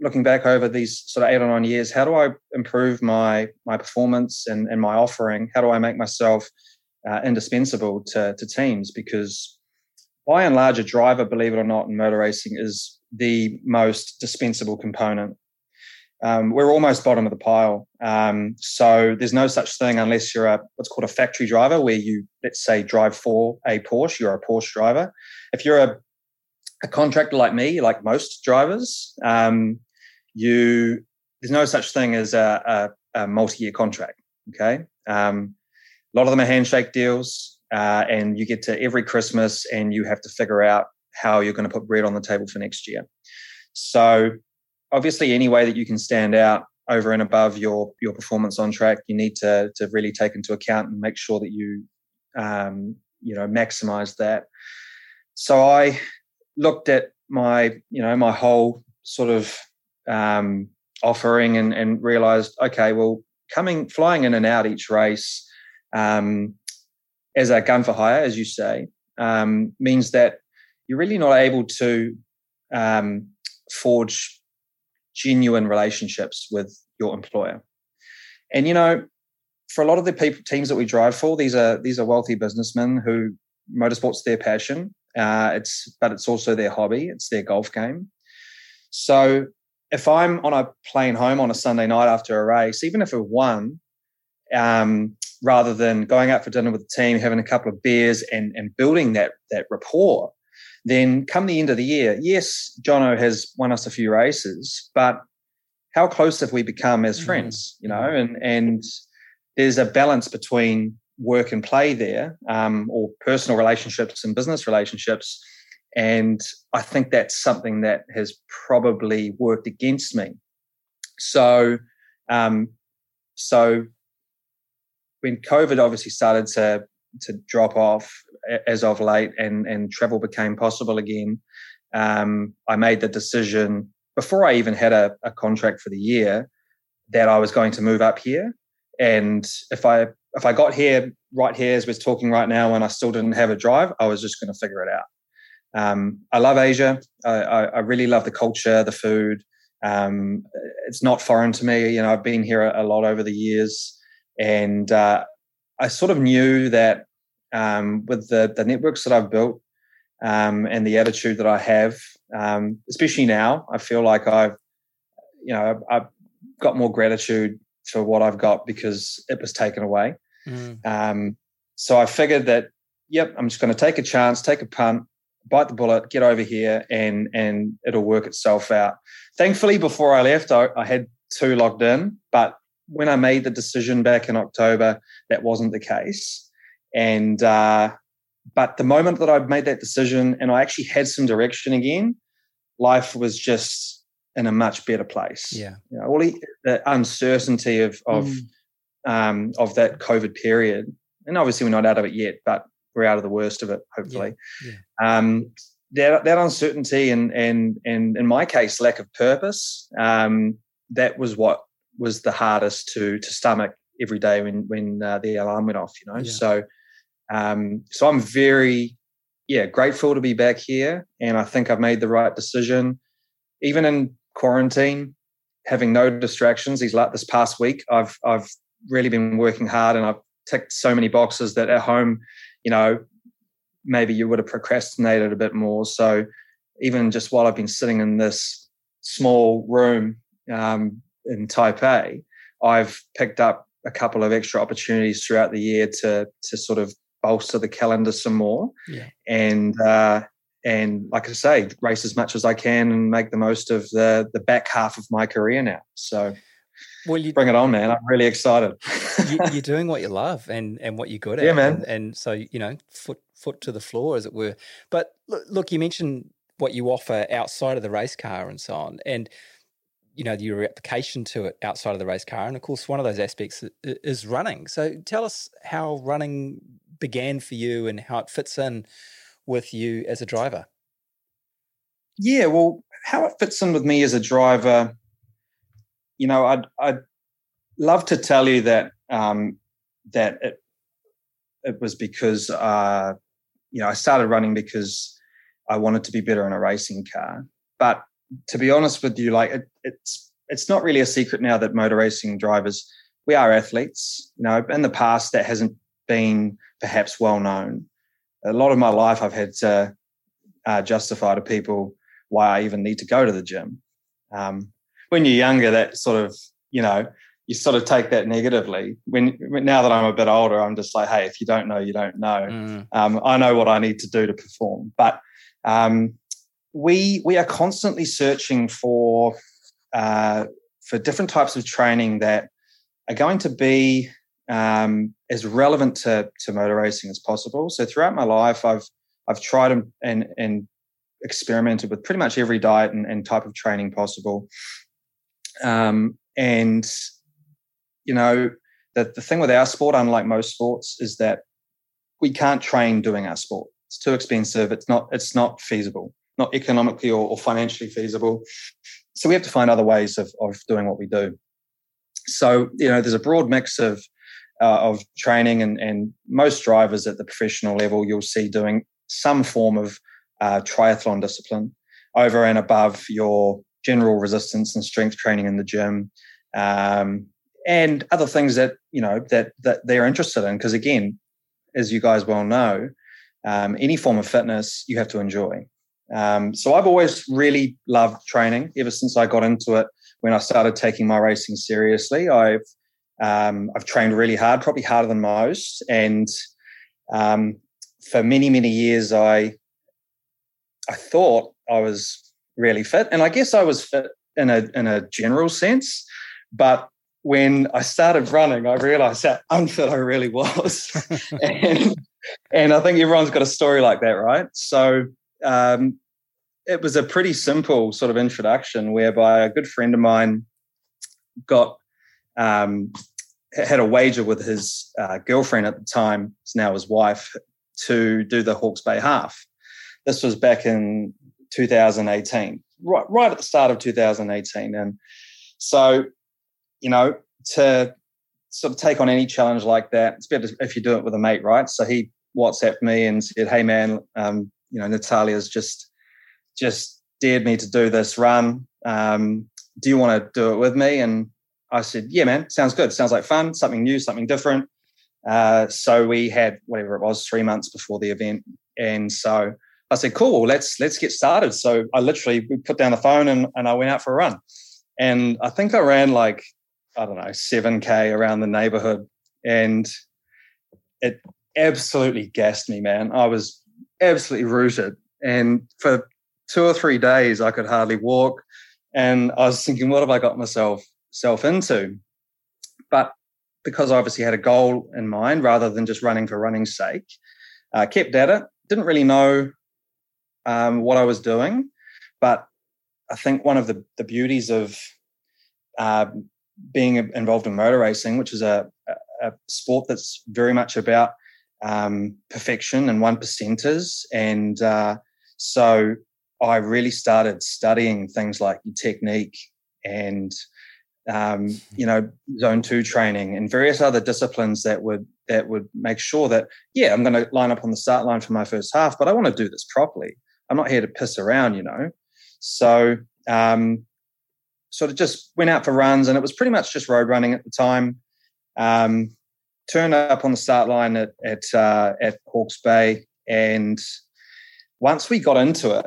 looking back over these sort of eight or nine years, how do I improve my my performance and, and my offering? How do I make myself uh, indispensable to, to teams? Because by and large, a driver, believe it or not, in motor racing is the most dispensable component. Um, we're almost bottom of the pile. Um, so there's no such thing unless you're a what's called a factory driver, where you let's say drive for a Porsche. You're a Porsche driver. If you're a a contractor like me, like most drivers, um, you there's no such thing as a, a, a multi-year contract. Okay, um, a lot of them are handshake deals, uh, and you get to every Christmas and you have to figure out how you're going to put bread on the table for next year. So, obviously, any way that you can stand out over and above your your performance on track, you need to to really take into account and make sure that you um, you know maximize that. So I looked at my you know my whole sort of um, offering and, and realized, okay, well, coming flying in and out each race um, as a gun for hire, as you say, um, means that you're really not able to um, forge genuine relationships with your employer. And you know, for a lot of the people teams that we drive for, these are these are wealthy businessmen who motorsports their passion. Uh, it's but it's also their hobby. It's their golf game. So if I'm on a plane home on a Sunday night after a race, even if it won, um, rather than going out for dinner with the team, having a couple of beers and, and building that that rapport, then come the end of the year, yes, Jono has won us a few races, but how close have we become as mm-hmm. friends? You know, and and there's a balance between work and play there, um, or personal relationships and business relationships and I think that's something that has probably worked against me. So, um, so when COVID obviously started to to drop off as of late, and and travel became possible again, um, I made the decision before I even had a, a contract for the year that I was going to move up here. And if I if I got here right here as we're talking right now, and I still didn't have a drive, I was just going to figure it out. Um, I love Asia. I, I, really love the culture, the food. Um, it's not foreign to me. You know, I've been here a, a lot over the years, and uh, I sort of knew that um, with the the networks that I've built um, and the attitude that I have, um, especially now, I feel like I've, you know, I've, got more gratitude for what I've got because it was taken away. Mm. Um, so I figured that, yep, I'm just going to take a chance, take a punt, bite the bullet, get over here, and and it'll work itself out. Thankfully, before I left, I, I had two logged in, but when I made the decision back in October, that wasn't the case. And uh, but the moment that I made that decision and I actually had some direction again, life was just in a much better place. Yeah, you know, all the, the uncertainty of of mm. um, of that COVID period, and obviously we're not out of it yet, but we're out of the worst of it, hopefully. Yeah, yeah. Um, that that uncertainty and and and in my case, lack of purpose. Um, that was what was the hardest to to stomach every day when when uh, the alarm went off. You know, yeah. so Um, so I'm very, yeah, grateful to be back here, and I think I've made the right decision. Even in quarantine, having no distractions. These like this past week, I've I've really been working hard, and I've ticked so many boxes that at home, you know, maybe you would have procrastinated a bit more. So even just while I've been sitting in this small room um, in Taipei, I've picked up a couple of extra opportunities throughout the year to to sort of bolster the calendar some more, Yeah. and uh, and like I say, race as much as I can and make the most of the the back half of my career now. So Well, you, bring it on, man! I'm really excited. you, you're doing what you love and and what you're good at. Yeah, man. And, and so you know, foot foot to the floor, as it were. But look, look, you mentioned what you offer outside of the race car and so on, and you know your application to it outside of the race car, and of course, one of those aspects is running. So tell us how running began for you and how it fits in with you as a driver. Yeah, well, how it fits in with me as a driver, you know, I'd I'd love to tell you that um, that it it was because uh, you know I started running because I wanted to be better in a racing car. But to be honest with you, like it, it's it's not really a secret now that motor racing drivers we are athletes. You know, in the past that hasn't been perhaps well known. A lot of my life I've had to uh, justify to people why I even need to go to the gym. Um, when you're younger, that sort of, you know, you sort of take that negatively. When, now that I'm a bit older, I'm just like, hey, if you don't know, you don't know. Mm. Um, I know what I need to do to perform. But um, we we are constantly searching for uh, for different types of training that are going to be um, as relevant to to motor racing as possible. So throughout my life, I've I've tried and and, and experimented with pretty much every diet and, and type of training possible. Um, and you know, the the thing with our sport, unlike most sports, is that we can't train doing our sport. It's too expensive. It's not. It's not feasible. Not economically or, or financially feasible. So we have to find other ways of of doing what we do. So you know, there's a broad mix of uh, of training, and and most drivers at the professional level you'll see doing some form of uh, triathlon discipline over and above your general resistance and strength training in the gym. Um, and other things that you know that that they're interested in because again as you guys well know um, any form of fitness you have to enjoy um, so i've always really loved training ever since i got into it when i started taking my racing seriously i've um, i've trained really hard probably harder than most and um, for many many years i i thought i was really fit and i guess i was fit in a in a general sense but when I started running, I realized how unfit I really was. and, and I think everyone's got a story like that, right? So um, it was a pretty simple sort of introduction whereby a good friend of mine got um, had a wager with his uh, girlfriend at the time, it's now his wife, to do the Hawke's Bay half. This was back in 2018, right, right at the start of 2018. And so you know, to sort of take on any challenge like that, it's better if you do it with a mate, right? So he WhatsApped me and said, "Hey, man, um, you know, Natalia's just just dared me to do this run. Um, do you want to do it with me?" And I said, "Yeah, man, sounds good. Sounds like fun. Something new, something different." Uh, so we had whatever it was, three months before the event, and so I said, "Cool, let's let's get started." So I literally we put down the phone and, and I went out for a run, and I think I ran like I don't know, 7K around the neighborhood. And it absolutely gassed me, man. I was absolutely rooted. And for two or three days, I could hardly walk. And I was thinking, what have I got myself self into? But because I obviously had a goal in mind rather than just running for running's sake, I uh, kept at it. Didn't really know um, what I was doing. But I think one of the, the beauties of uh, being involved in motor racing, which is a, a sport that's very much about um, perfection and one percenters. And uh, so I really started studying things like technique and um, you know, zone two training, and various other disciplines that would that would make sure that yeah, I'm going to line up on the start line for my first half, but I want to do this properly. I'm not here to piss around, you know. So um, sort of just went out for runs, and it was pretty much just road running at the time. Um, turned up on the start line at at, uh, at Hawke's Bay, and once we got into it,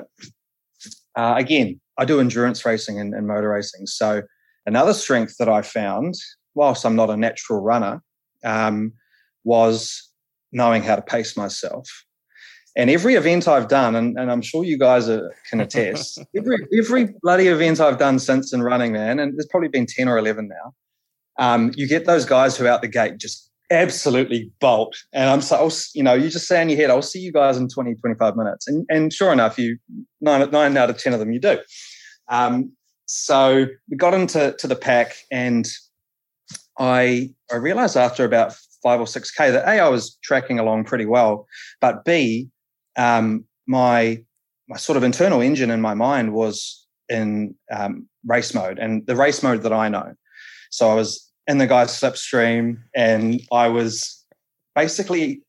uh, again, I do endurance racing and, and motor racing. So another strength that I found, whilst I'm not a natural runner, um, was knowing how to pace myself. And every event I've done, and, and I'm sure you guys are, can attest, every every bloody event I've done since in running, man, and there's probably been 10 or 11 now, um, you get those guys who out the gate just absolutely bolt. And I'm so, you know, you just say in your head, I'll see you guys in 20, 25 minutes. And, and sure enough, you nine, nine out of 10 of them you do. Um, so we got into to the pack and I, I realized after about five or 6K that A, I was tracking along pretty well, but B, um, my, my sort of internal engine in my mind was in um, race mode and the race mode that I know. So I was in the guy's slipstream, and I was basically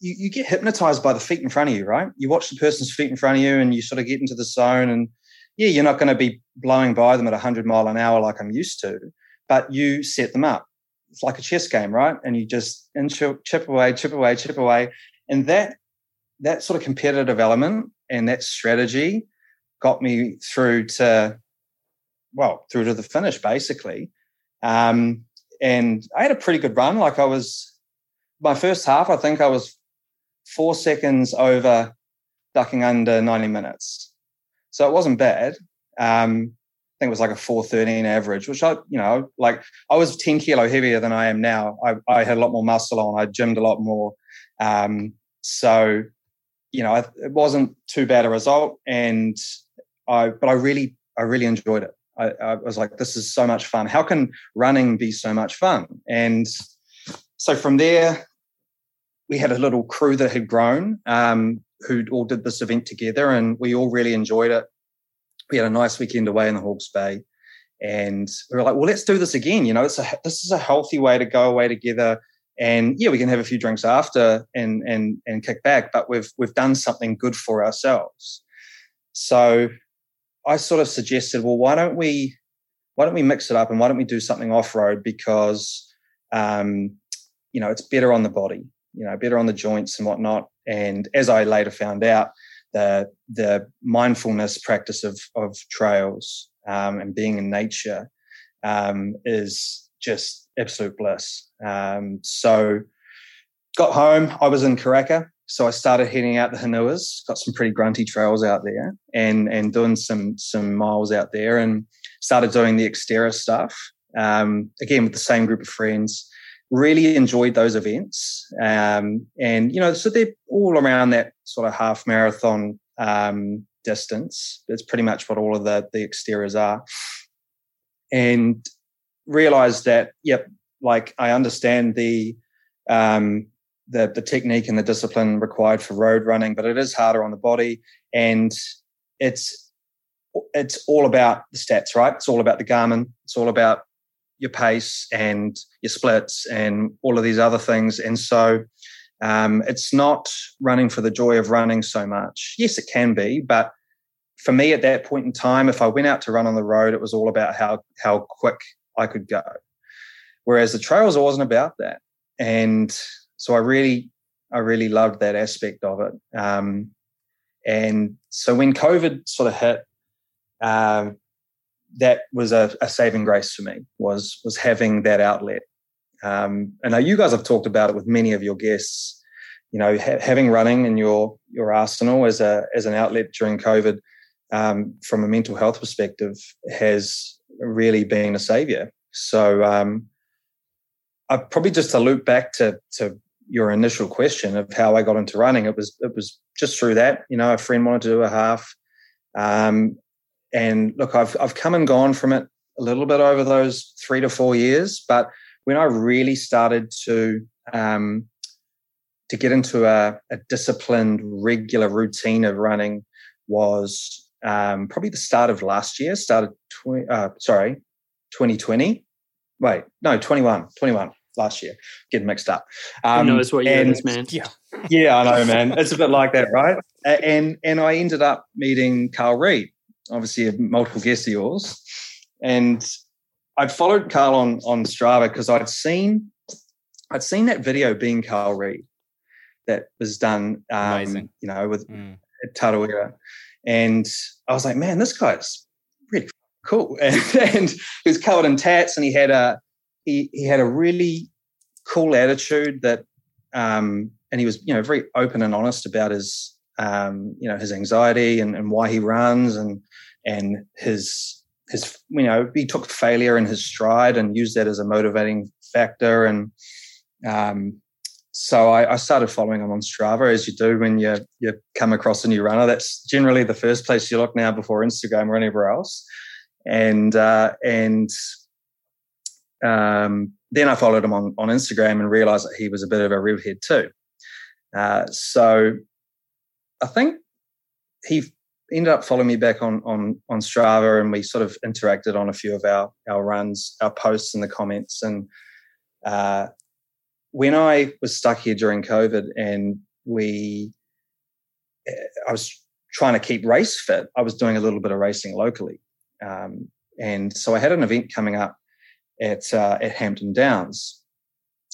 you, you, get hypnotized by the feet in front of you, right? You watch the person's feet in front of you, and you sort of get into the zone, and yeah, you're not going to be blowing by them at 100 mile an hour like I'm used to, but you set them up. It's like a chess game, right? And you just chip away, chip away, chip away, and that that sort of competitive element and that strategy got me through to well through to the finish basically um, and I had a pretty good run. Like I was, my first half, I think I was four seconds over ducking under 90 minutes. So it wasn't bad. Um, I think it was like a 413 average, which I, you know, like I was 10 kilo heavier than I am now. I, I had a lot more muscle on. I gymmed a lot more. Um, so, you know, it wasn't too bad a result. And I, but I really, I really enjoyed it. I, I, was like, this is so much fun. How can running be so much fun? And so from there, we had a little crew that had grown um, who all did this event together, and we all really enjoyed it. We had a nice weekend away in the Hawke's Bay, and we were like, well, let's do this again. You know, it's a, this is a healthy way to go away together. And yeah, we can have a few drinks after and and and kick back, but we've we've done something good for ourselves. So I sort of suggested, well, why don't we why don't we mix it up and why don't we do something off road because um, you know it's better on the body, you know, better on the joints and whatnot. And as I later found out, the the mindfulness practice of of trails um, and being in nature um, is just absolute bliss. Um, so got home, I was in Karaka so I started heading out the Hunuas, got some pretty grunty trails out there, and and doing some some miles out there, and started doing the Xterra stuff um, again with the same group of friends. Really enjoyed those events, um, and you know, so they're all around that sort of half marathon um, distance. It's pretty much what all of the the Xterras are, and realized that yep, like I understand the um, the the technique and the discipline required for road running, but it is harder on the body, and it's it's all about the stats, right? It's all about the Garmin. It's all about your pace and your splits and all of these other things. And so um, it's not running for the joy of running so much. Yes, it can be, but for me at that point in time, if I went out to run on the road, it was all about how how quick I could go. Whereas the trails, it wasn't about that. And so I really, I really loved that aspect of it. Um, and so when COVID sort of hit, um, that was a, a, saving grace for me was was having that outlet. Um, and now you guys have talked about it with many of your guests. You know, ha- having running in your your arsenal as a as an outlet during COVID, um, from a mental health perspective, has really been a savior. So, um, I probably just to loop back to to your initial question of how I got into running, it was it was just through that. You know, a friend wanted to do a half, um, and look, I've I've come and gone from it a little bit over those three to four years. But when I really started to um, to get into a, a, disciplined, regular routine of running was um, probably the start of last year. Started tw- uh, sorry, 2020. Wait, no, 21, 21 last year. Getting mixed up. Um, Who knows what year and, it is, man? Yeah, yeah, I know, man. It's a bit like that, right? And and I ended up meeting Carl Reed, obviously a multiple guest of yours, and I'd followed Carl on on Strava because I'd seen I'd seen that video being Carl Reed that was done, um, you know, with mm. Tarawera, and I was like, man, this guy's really cool, and, and he was covered in tats, and he had a he he had a really cool attitude that, um, and he was you know very open and honest about his um, you know his anxiety and, and why he runs and and his his you know he took failure in his stride and used that as a motivating factor and um, so I, I, started following him on Strava as you do when you you come across a new runner. That's generally the first place you look now before Instagram or anywhere else. And uh, and um, then I followed him on on Instagram and realized that he was a bit of a rev head too. Uh, so I think he ended up following me back on on on Strava, and we sort of interacted on a few of our our runs, our posts, and the comments. And uh, when I was stuck here during COVID, and we, I was trying to keep race fit. I was doing a little bit of racing locally, um, and so I had an event coming up at uh, at Hampton Downs.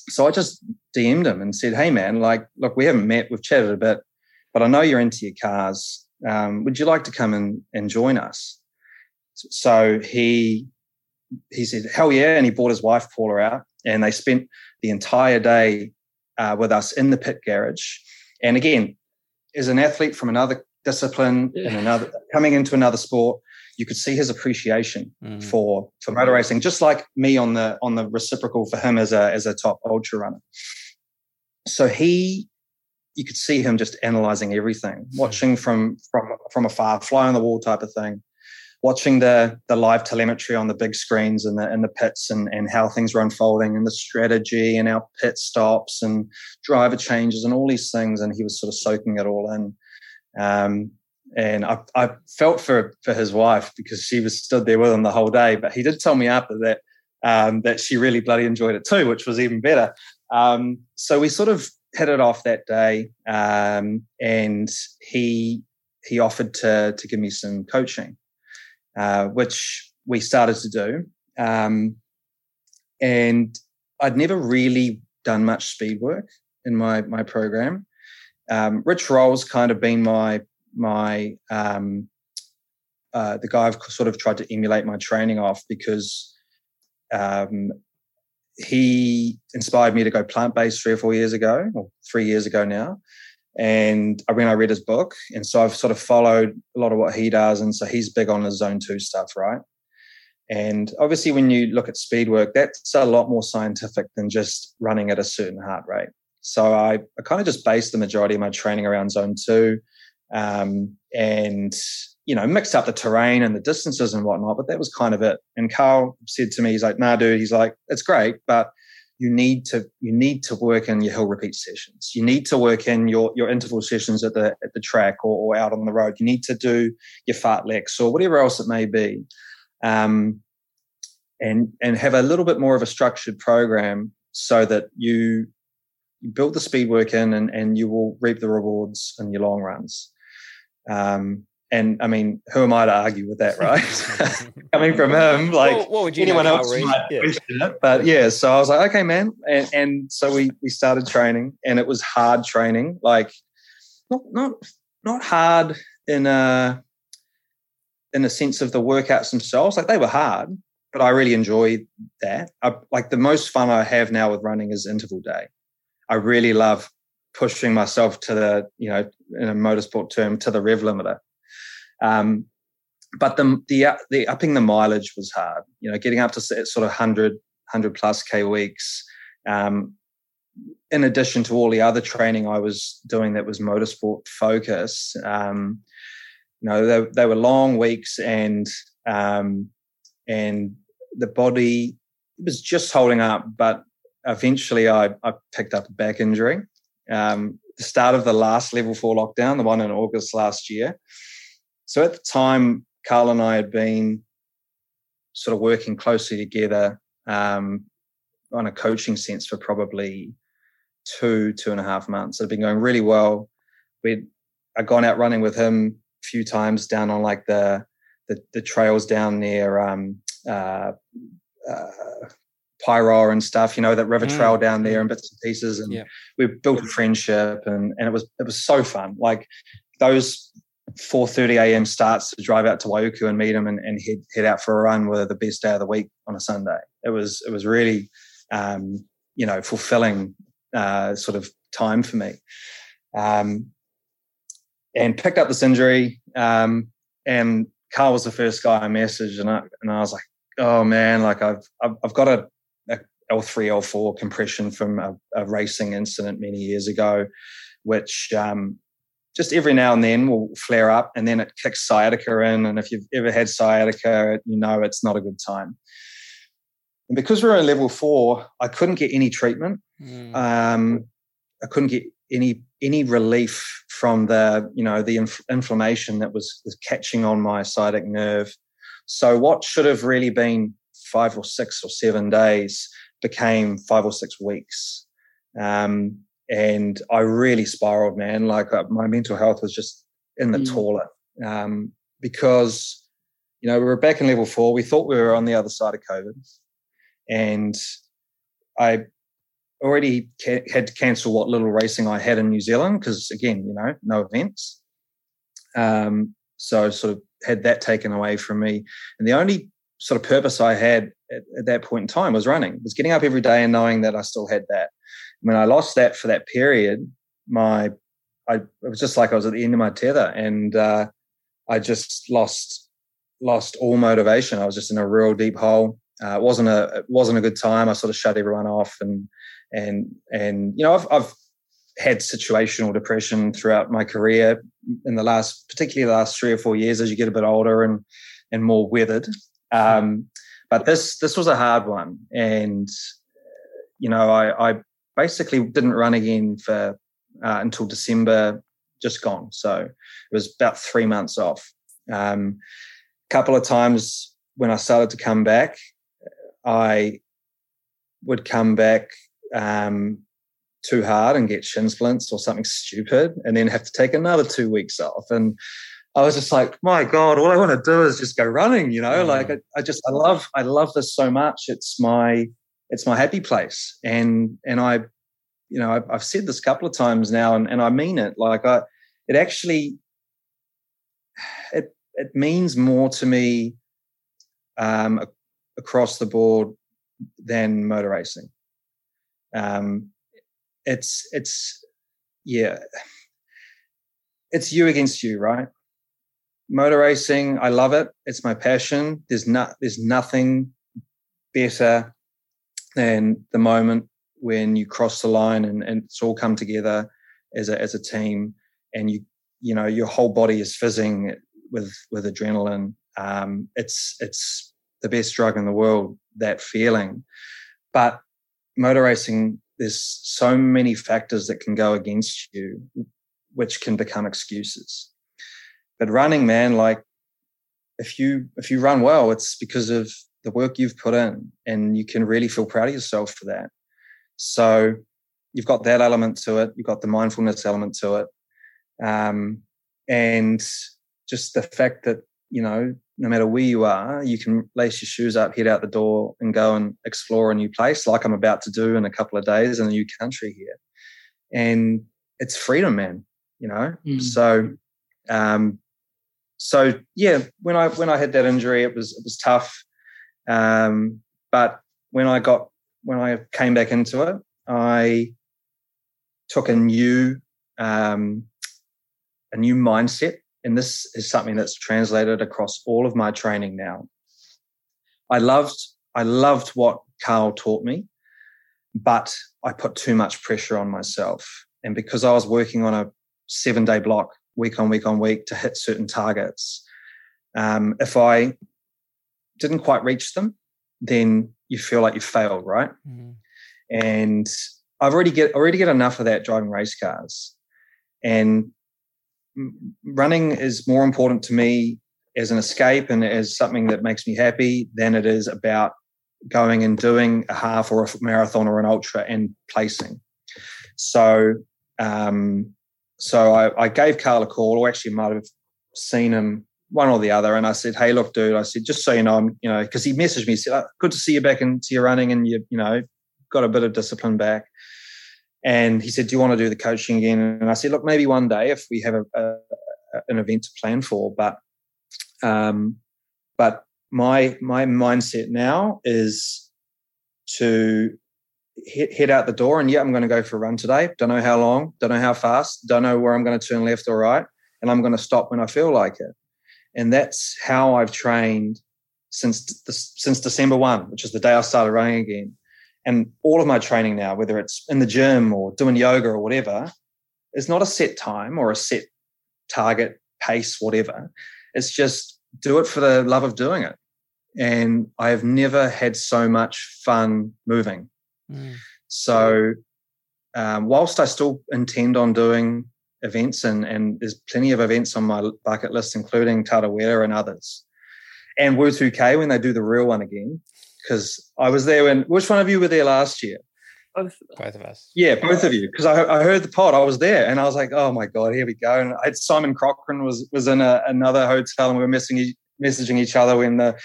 So I just DM'd him and said, "Hey man, like, look, we haven't met, we've chatted a bit, but I know you're into your cars um, would you like to come and, and join us? So he he said, hell yeah. And he brought his wife, Paula, out and they spent the entire day uh, with us in the pit garage. And again, as an athlete from another discipline yeah. and another coming into another sport, you could see his appreciation mm. for for motor racing, just like me on the on the reciprocal for him as a as a top ultra runner. So he you could see him just analyzing everything, hmm. watching from from from afar, fly on the wall type of thing, watching the the live telemetry on the big screens and the in the pits and and how things were unfolding and the strategy and our pit stops and driver changes and all these things, and he was sort of soaking it all in. Um, and I, I felt for for his wife because she was stood there with him the whole day. But he did tell me after that um, that she really bloody enjoyed it too, which was even better. Um, so we sort of hit it off that day, um, and he he offered to to give me some coaching, uh, which we started to do. Um, and I'd never really done much speed work in my my program. Um, Rich Roll's kind of been my my um, uh, the guy I've sort of tried to emulate my training off because um, he inspired me to go plant based three or four years ago, or three years ago now. And I when I read his book, and so I've sort of followed a lot of what he does, and so he's big on the zone two stuff, right? And obviously, when you look at speed work, that's a lot more scientific than just running at a certain heart rate. So I, I kind of just based the majority of my training around zone two, um, and you know, mixed up the terrain and the distances and whatnot, but that was kind of it. And Carl said to me, he's like, nah, dude, he's like, it's great, but you need to you need to work in your hill repeat sessions. You need to work in your your interval sessions at the at the track or, or out on the road. You need to do your fartleks or whatever else it may be. Um, and and have a little bit more of a structured program so that you you build the speed work in and, and you will reap the rewards in your long runs. Um, and I mean, who am I to argue with that, right? Coming from him, like what, what would you anyone else might yeah. question it. But yeah, so I was like, okay, man. And, and so we we started training, and it was hard training, like not not not hard in a in a sense of the workouts themselves. Like they were hard, but I really enjoyed that. I, like the most fun I have now with running is interval day. I really love pushing myself to the you know in a motorsport term to the rev limiter um, but the, the the upping the mileage was hard. You know, getting up to sort of 100, 100 plus k weeks. Um, in addition to all the other training I was doing that was motorsport focused, um, you know, they, they, were long weeks and um, and the body was just holding up. But eventually, I, I picked up a back injury. Um, the start of the last level four lockdown, the one in August last year. So at the time, Carl and I had been sort of working closely together um, on a coaching sense for probably two, two and a half months. It had been going really well. We'd I'd gone out running with him a few times down on like the the, the trails down near um, uh, uh, Pyro and stuff, you know, that river Mm, trail down there mm. and bits and pieces. And Yeah. we built a friendship and, and it was it was so fun. Like those 4.30 a.m. starts to drive out to Waiuku and meet him and, and head, head out for a run were the best day of the week on a Sunday. It was it was really um, you know, fulfilling uh, sort of time for me. Um, and picked up this injury um, and Carl was the first guy I messaged and I, and I was like, oh man, like I've, I've, I've got a, a L3, L4 compression from a, a racing incident many years ago, which um, just every now and then will flare up and then it kicks sciatica in. And if you've ever had sciatica, you know it's not a good time. And because we were at level four, I couldn't get any treatment. Mm. Um, I couldn't get any any relief from the you know the inf- inflammation that was, was catching on my sciatic nerve. So what should have really been five or six or seven days became five or six weeks. Um, and I really spiraled, man. Like uh, my mental health was just in the Mm. toilet um, because, you know, we were back in level four. We thought we were on the other side of COVID. And I already ca- had to cancel what little racing I had in New Zealand because, again, you know, no events. Um, so sort of had that taken away from me. And the only sort of purpose I had at, at that point in time was running, was getting up every day and knowing that I still had that. When I lost that for that period, my I it was just like I was at the end of my tether, and uh, I just lost lost all motivation. I was just in a real deep hole. Uh, it wasn't a it wasn't a good time. I sort of shut everyone off, and and and you know I've I've had situational depression throughout my career in the last particularly the last three or four years as you get a bit older and and more weathered. Um, but this this was a hard one, and you know I, I basically didn't run again for uh, until December, just gone. So it was about three months off. Um, a couple of times when I started to come back, I would come back um, too hard and get shin splints or something stupid, and then have to take another two weeks off. And I was just like, my God, all I want to do is just go running. You know, Mm. like I, I just I love I love this so much. It's my it's my happy place, and and I, you know, I've, I've said this a couple of times now, and, and I mean it. Like I, it actually, it it means more to me, um, across the board than motor racing. Um, it's it's yeah, it's you against you, right? Motor racing, I love it. It's my passion. There's not there's nothing better than the moment when you cross the line and, and it's all come together as a as a team and you you know your whole body is fizzing with with adrenaline. Um, it's it's the best drug in the world. That feeling, but motor racing, there's so many factors that can go against you, which can become excuses. But running, man, like if you if you run well, it's because of the work you've put in, and you can really feel proud of yourself for that. So you've got that element to it. You've got the mindfulness element to it, um, and just the fact that you know no matter where you are, you can lace your shoes up, head out the door, and go and explore a new place, like I'm about to do in a couple of days in a new country here. And it's freedom, man. You know. Mm. So, um, so yeah, when I when I had that injury, it was it was tough. Um, but when I got when I came back into it, I took a new um, a new mindset, and this is something that's translated across all of my training now. I loved I loved what Carl taught me, but I put too much pressure on myself, and because I was working on a seven day block, week on week on week, to hit certain targets, um, if I didn't quite reach them, then you feel like you failed, right? Mm. and I've already get already get enough of that driving race cars, and running is more important to me as an escape and as something that makes me happy than it is about going and doing a half or a marathon or an ultra and placing. So, um, so I, I gave Carl a call, or actually might have seen him one or the other, and I said, "Hey, look, dude," I said, "Just so you know, I'm, you know," because he messaged me, he said, oh, "Good to see you back into your running, and you, you know, got a bit of discipline back." And he said, "Do you want to do the coaching again?" And I said, "Look, maybe one day if we have a, a, an event to plan for, but, um, but my my mindset now is to hit, head out the door and yeah, I'm going to go for a run today. Don't know how long, don't know how fast, don't know where I'm going to turn left or right, and I'm going to stop when I feel like it. And that's how I've trained since since December one, which is the day I started running again. And all of my training now, whether it's in the gym or doing yoga or whatever, is not a set time or a set target pace, whatever. It's just do it for the love of doing it. And I have never had so much fun moving. Mm. So, um, whilst I still intend on doing events, and, and there's plenty of events on my bucket list, including Tarawera and others, and Wu2K when they do the real one again, because I was there when, which one of you were there last year? Both, both of us. Yeah, both of you. Because I, I heard the pod, I was there, and I was like, "Oh my god, here we go!" And I had Simon Cochran was was in a, another hotel, and we were messaging messaging each other when the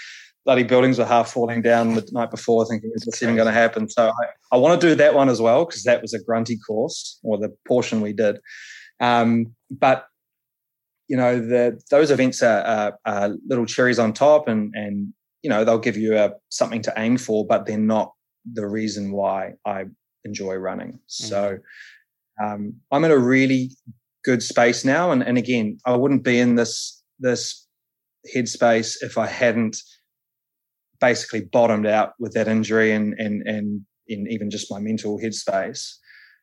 bloody buildings were half falling down the night before, thinking, is this even going to happen? So I, I want to do that one as well because that was a grunty course or the portion we did. Um, but you know, the those events are, are, are, little cherries on top, and and you know they'll give you a, something to aim for, but they're not the reason why I enjoy running. Mm. So um, I'm in a really good space now, and and again, I wouldn't be in this this headspace if I hadn't basically bottomed out with that injury and and and in even just my mental headspace.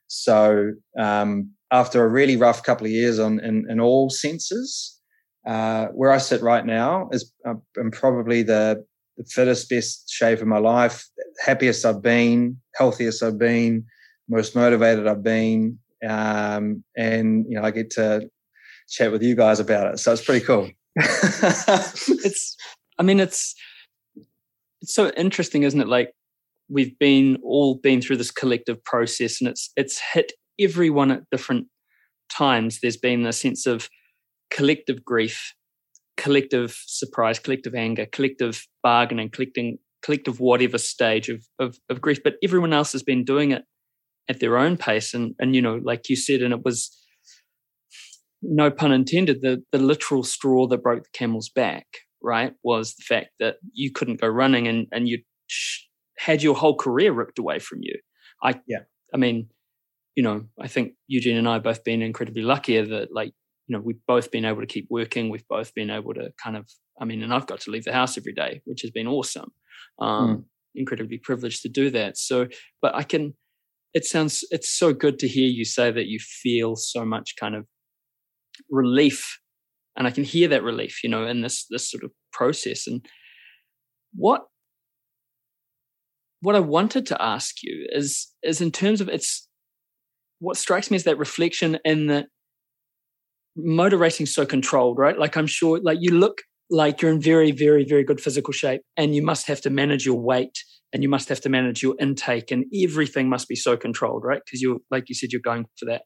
So um, after a really rough couple of years on in, in all senses, uh, where I sit right now is uh, I'm probably the, the fittest, best shape of my life, happiest I've been, healthiest I've been, most motivated I've been, um, and you know I get to chat with you guys about it. So it's pretty cool. it's, I mean, it's it's so interesting, isn't it? Like we've been all been through this collective process, and it's it's hit everyone at different times. There's been a sense of collective grief, collective surprise, collective anger, collective bargaining, collecting collective whatever stage of, of, of grief. But everyone else has been doing it at their own pace, and and you know, like you said, and it was no pun intended, the the literal straw that broke the camel's back right, was the fact that you couldn't go running and, and you had your whole career ripped away from you. I, yeah. I mean, you know, I think Eugene and I both been incredibly luckier that like, you know, we've both been able to keep working. We've both been able to kind of, I mean, and I've got to leave the house every day, which has been awesome. Um, mm. Incredibly privileged to do that. So, but I can, it sounds, it's so good to hear you say that you feel so much kind of relief and I can hear that relief, you know, in this this sort of process. And what what I wanted to ask you is is in terms of it's what strikes me is that reflection in that motor racing so controlled, right? Like I'm sure, like you look like you're in very, very, very good physical shape, and you must have to manage your weight and you must have to manage your intake, and everything must be so controlled, right? Because you're, like you said, you're going for that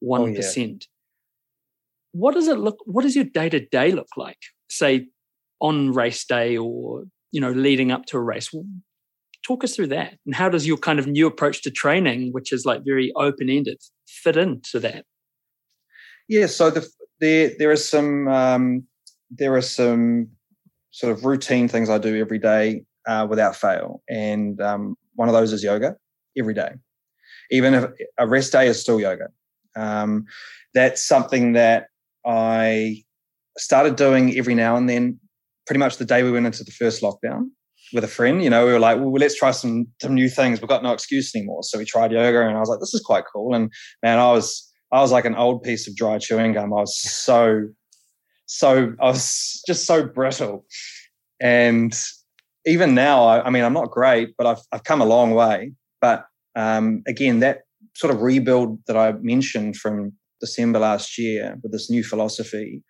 one oh, yeah what does it look what does your day to day look like say on race day or you know leading up to a race talk us through that. And how does your kind of new approach to training which is like very open ended fit into that? Yeah so the, there there are some um, there are some sort of routine things i do every day uh, without fail. And um, one of those is yoga every day. Even if a rest day is still yoga. Um, that's something that I started doing every now and then, pretty much the day we went into the first lockdown with a friend. You know, we were like, well, let's try some some new things. We've got no excuse anymore. So we tried yoga, and I was like, this is quite cool. And man, I was I was like an old piece of dry chewing gum. I was so so I was just so brittle. And even now, I, I mean, I'm not great, but I've I've come a long way. But um, again, that sort of rebuild that I mentioned from December last year with this new philosophy,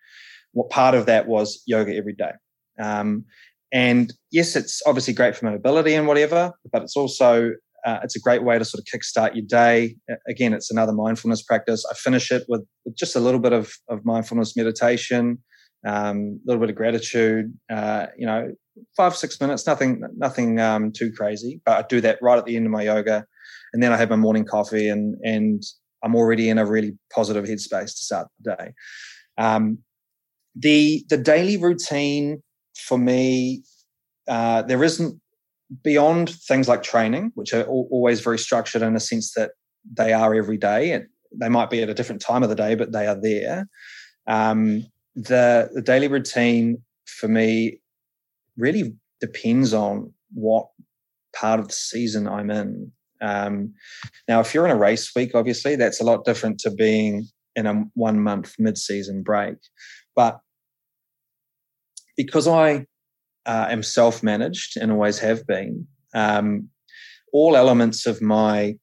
what part of that was yoga every day. Um, and yes, it's obviously great for mobility and whatever, but it's also uh, it's a great way to sort of kickstart your day. Again, it's another mindfulness practice. I finish it with, just a little bit of, of mindfulness meditation, um, a little bit of gratitude. Uh, you know, five six minutes, nothing nothing um, too crazy. But I do that right at the end of my yoga, and then I have my morning coffee, and and I'm already in a really positive headspace to start the day. Um, the the daily routine for me, uh, there isn't beyond things like training, which are always very structured in a sense that they are every day. And they might be at a different time of the day, but they are there. Um, the the daily routine for me really depends on what part of the season I'm in. Um, now, if you're in a race week, obviously that's a lot different to being in a one month mid season break. But because I uh, am self managed and always have been, um, all elements of my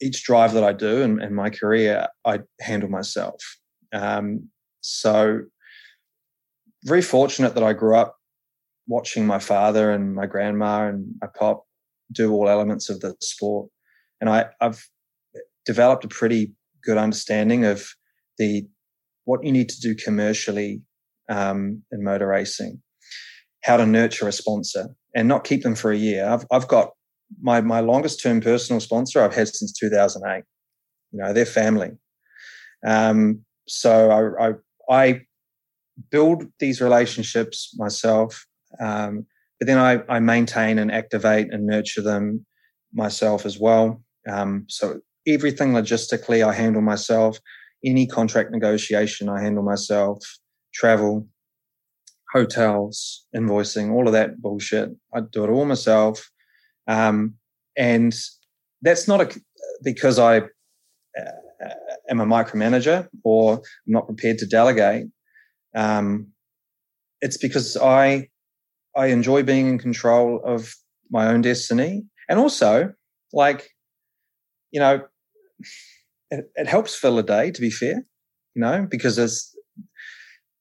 each drive that I do and, and my career, I handle myself. Um, so, very fortunate that I grew up watching my father and my grandma and my pop do all elements of the sport. And I, I've developed a pretty good understanding of the what you need to do commercially um, in motor racing, how to nurture a sponsor and not keep them for a year. I've, I've got my, my longest term personal sponsor I've had since 2008. You know, they're family. Um, so I, I, I, build these relationships myself, um, but then I, I maintain and activate and nurture them myself as well. Um, so everything logistically I handle myself. Any contract negotiation I handle myself. Travel, hotels, invoicing, all of that bullshit. I do it all myself. Um, and that's not a, because I uh, am a micromanager or I'm not prepared to delegate. Um, it's because I I enjoy being in control of my own destiny, and also like you know it, it helps fill a day. To be fair, you know because it's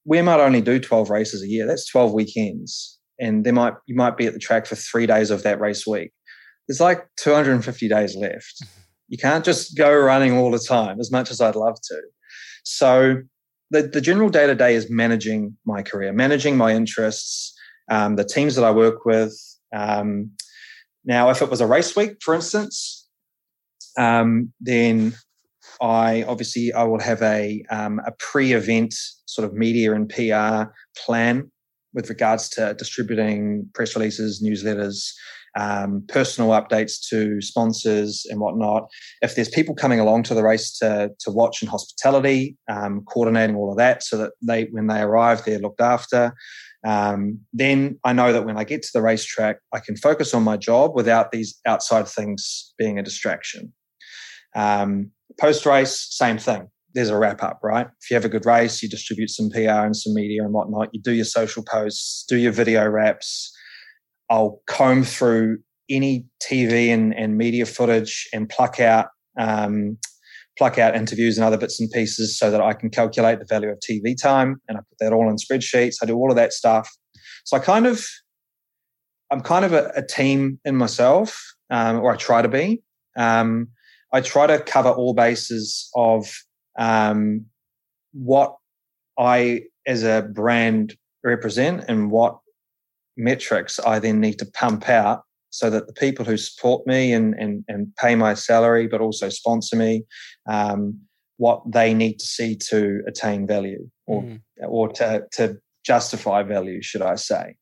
we might only do 12 races a year. That's 12 weekends. And there might you might be at the track for three days of that race week. There's like 250 days left. You can't just go running all the time as much as I'd love to. So the, the general day to day is managing my career, managing my interests, um, the teams that I work with. Um, now, if it was a race week, for instance, um, then I obviously I will have a um, a pre-event sort of media and PR plan with regards to distributing press releases, newsletters, um, personal updates to sponsors and whatnot. If there's people coming along to the race to to watch and hospitality, um, coordinating all of that so that they when they arrive they're looked after. Um, then I know that when I get to the racetrack, I can focus on my job without these outside things being a distraction. Um, Post race, same thing. There's a wrap up, right? If you have a good race, you distribute some PR and some media and whatnot. You do your social posts, do your video wraps. I'll comb through any TV and, and media footage and pluck out um, pluck out interviews and other bits and pieces so that I can calculate the value of TV time and I put that all in spreadsheets. I do all of that stuff. So I kind of I'm kind of a, a team in myself, um, or I try to be. Um, I try to cover all bases of um, what I, as a brand, represent and what metrics I then need to pump out so that the people who support me and, and, and pay my salary, but also sponsor me, um, what they need to see to attain value or, mm. or to, to justify value, should I say.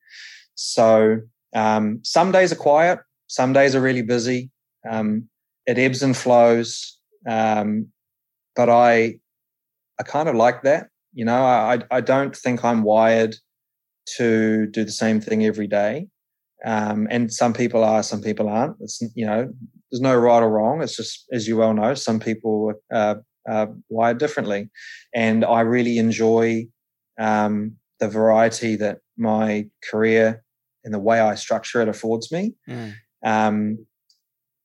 So um, some days are quiet, some days are really busy. Um, it ebbs and flows. Um, but I, I kind of like that. You know, I, I don't think I'm wired to do the same thing every day. Um, and some people are, some people aren't. It's you know, there's no right or wrong. It's just as you well know, some people are, are wired differently, and I really enjoy um, the variety that my career and the way I structure it affords me. Mm. Um,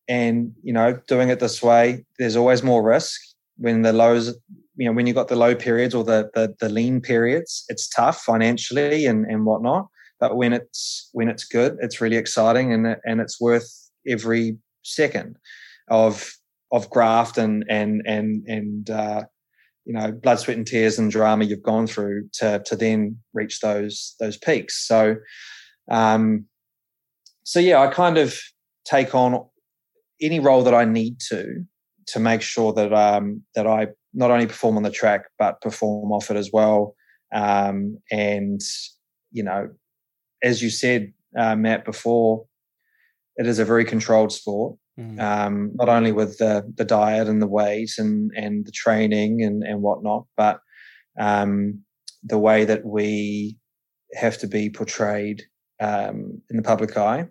and you know doing it this way there's always more risk when the lows you know when you've got the low periods or the the, the lean periods it's tough financially and and whatnot but when it's when it's good, it's really exciting and and it's worth every second of of graft and and and and uh, you know blood, sweat, and tears and drama you've gone through to to then reach those those peaks. So, um, so yeah, I kind of take on any role that I need to to make sure that um, that I not only perform on the track but perform off it as well. Um, and you know, as you said, uh, Matt, before, it is a very controlled sport. Mm. Um, not only with the the diet and the weight and and the training and and whatnot, but um, the way that we have to be portrayed um, in the public eye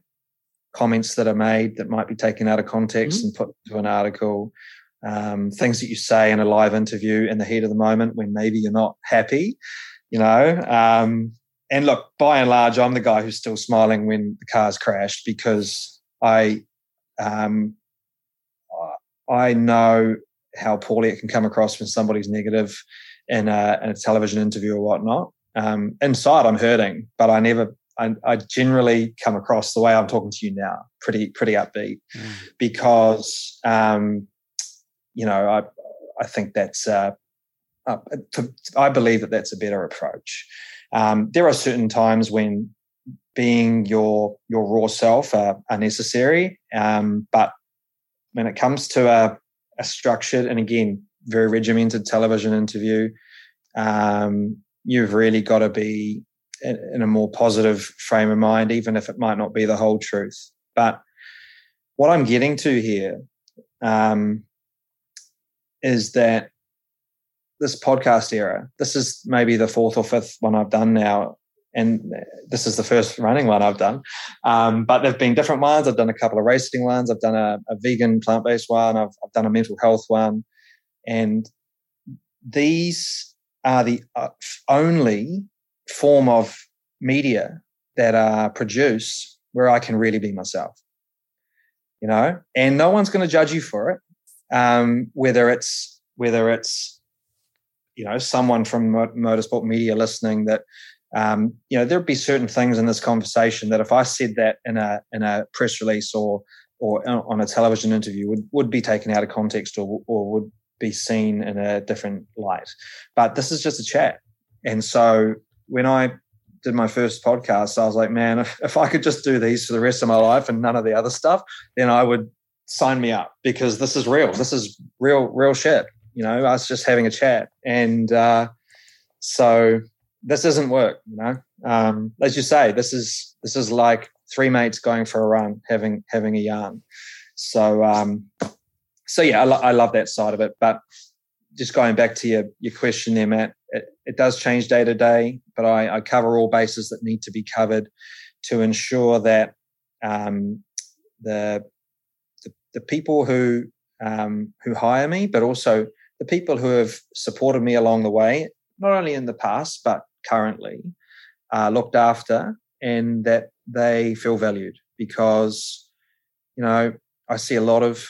comments that are made that might be taken out of context mm-hmm. and put into an article, um, things that you say in a live interview in the heat of the moment when maybe you're not happy, you know. Um, and look, by and large, I'm the guy who's still smiling when the car's crashed because I, um, I know how poorly it can come across when somebody's negative in a, in a television interview or whatnot. Um, inside, I'm hurting, but I never I, I, generally come across the way I'm talking to you now pretty pretty upbeat mm. because um, you know I I think that's uh, uh, I believe that that's a better approach. Um, there are certain times when being your your raw self are, are necessary, um, but when it comes to a, a, structured and again very regimented television interview, um, you've really got to be in a more positive frame of mind, even if it might not be the whole truth. But what I'm getting to here um, is that this podcast era, this is maybe the fourth or fifth one I've done now. And this is the first running one I've done. Um, but there have been different ones. I've done a couple of racing ones. I've done a, a vegan, plant based one. I've, I've done a mental health one. And these are the only form of media that are produced where I can really be myself. You know, and no one's going to judge you for it. Um, whether it's whether it's you know someone from motorsport media listening that um, you know there'd be certain things in this conversation that if I said that in a in a press release or or on a television interview would would be taken out of context or or would be seen in a different light. But this is just a chat, and so when I did my first podcast, I was like, man, if, if I could just do these for the rest of my life and none of the other stuff, then I would sign me up because this is real. This is real, real shit. You know, us just having a chat. And uh, so this doesn't work, you know. Um, as you say, this is this is like three mates going for a run, having having a yarn. So um, so yeah, I, lo- I love that side of it. But just going back to your your question there, Matt, it, does change day to day, but I, I, cover all bases that need to be covered to ensure that um, the, the, the people who um, who hire me, but also the people who have supported me along the way, not only in the past but currently, are looked after, and that they feel valued because you know I see a lot of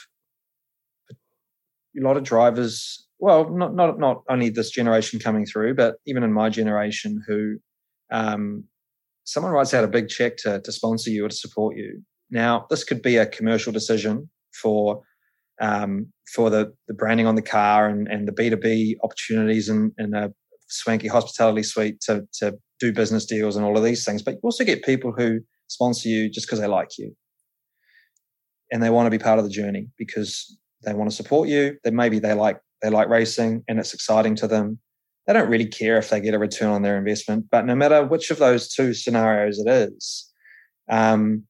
a lot of drivers well, not not not only this generation coming through, but even in my generation, who um, someone writes out a big check to to sponsor you or to support you. Now, this could be a commercial decision for um, for the the branding on the car and and the B two B opportunities and in a swanky hospitality suite to to do business deals and all of these things. But you also get people who sponsor you just because they like you and they want to be part of the journey because they want to support you. Then maybe they like they like racing and it's exciting to them. They don't really care if they get a return on their investment. But no matter which of those two scenarios it is, um,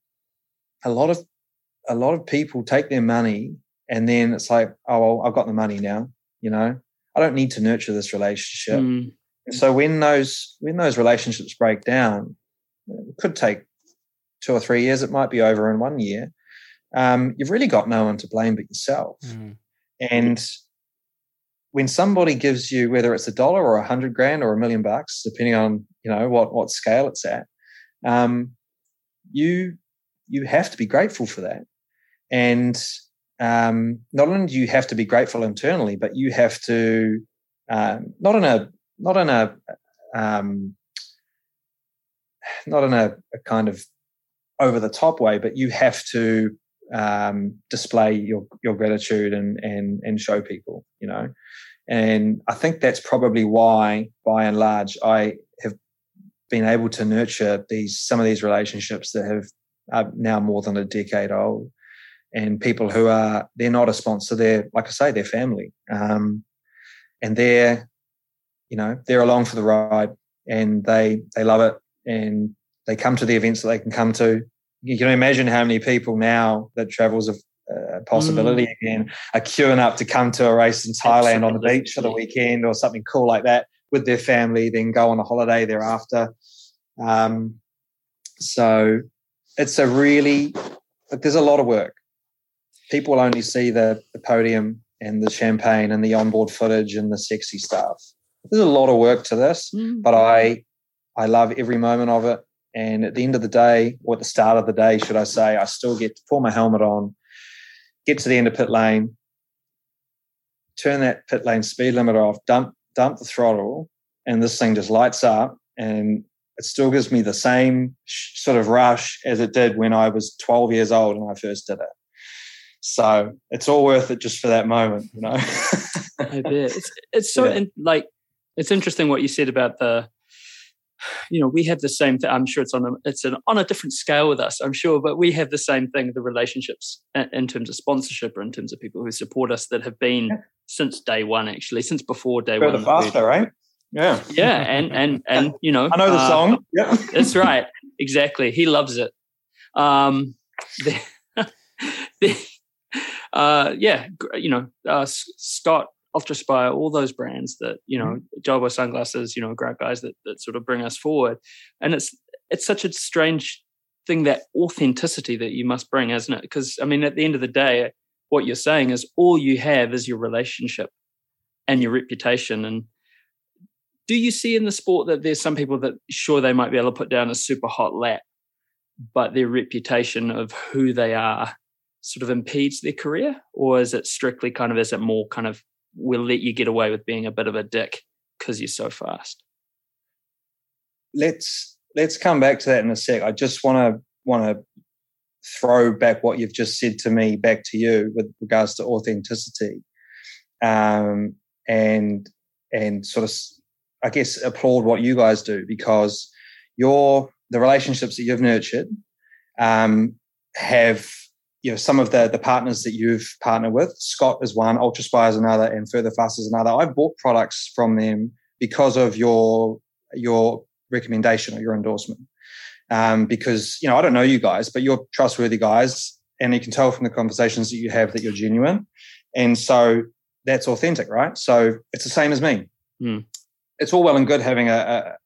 a lot of a lot of people take their money and then it's like, oh, well, I've got the money now. You know, I don't need to nurture this relationship. Mm. So when those when those relationships break down, it could take two or three years. It might be over in one year. Um, you've really got no one to blame but yourself. Mm. And when somebody gives you whether it's a dollar or a hundred grand or a million bucks, depending on you know what what scale it's at, um, you you have to be grateful for that, and um, not only do you have to be grateful internally, but you have to um, not in a not in a um, not in a, a kind of over the top way, but you have to um, display your your gratitude and and and show people, you know. And I think that's probably why, by and large, I have been able to nurture these some of these relationships that have are now more than a decade old, and people who are they're not a sponsor, they're like I say, they're family, um, and they're you know they're along for the ride, and they they love it, and they come to the events that they can come to. You can imagine how many people now that travels a, a possibility mm. again are queuing up to come to a race in Thailand Absolutely. on the beach for the weekend or something cool like that with their family, then go on a holiday thereafter. Um, so it's a really there's a lot of work. People only see the, the podium and the champagne and the onboard footage and the sexy stuff. There's a lot of work to this, mm. but I I love every moment of it. And at the end of the day, or at the start of the day, should I say, I still get to pull my helmet on, get to the end of pit lane, turn that pit lane speed limiter off, dump dump the throttle, and this thing just lights up, and it still gives me the same sort of rush as it did when I was 12 years old and I first did it. So it's all worth it just for that moment, you know. I bet it's it's so yeah. in, like it's interesting what you said about the you know we have the same thing i'm sure it's on a it's an, on a different scale with us i'm sure but we have the same thing the relationships in, in terms of sponsorship or in terms of people who support us that have been yeah. since day one actually since before day one the faster right? Yeah. Yeah and and and you know i know the uh, song. Yeah. that's right exactly he loves it. Um the, the, uh yeah you know uh scott Ultraspire, all those brands that you know, mm-hmm. sunglasses, you know, great guys that that sort of bring us forward. And it's it's such a strange thing that authenticity that you must bring, isn't it? Because I mean, at the end of the day, what you're saying is all you have is your relationship and your reputation. And do you see in the sport that there's some people that sure they might be able to put down a super hot lap, but their reputation of who they are sort of impedes their career, or is it strictly kind of is it more kind of we'll let you get away with being a bit of a dick because you're so fast. Let's let's come back to that in a sec. I just want to want to throw back what you've just said to me back to you with regards to authenticity, um, and and sort of I guess applaud what you guys do because your the relationships that you've nurtured um, have you know some of the the partners that you've partnered with. Scott is one, Ultraspire is another, and Further Fast is another. I've bought products from them because of your your recommendation or your endorsement. Um, because you know I don't know you guys, but you're trustworthy guys, and you can tell from the conversations that you have that you're genuine, and so that's authentic, right? So it's the same as me. Mm. It's all well and good having a,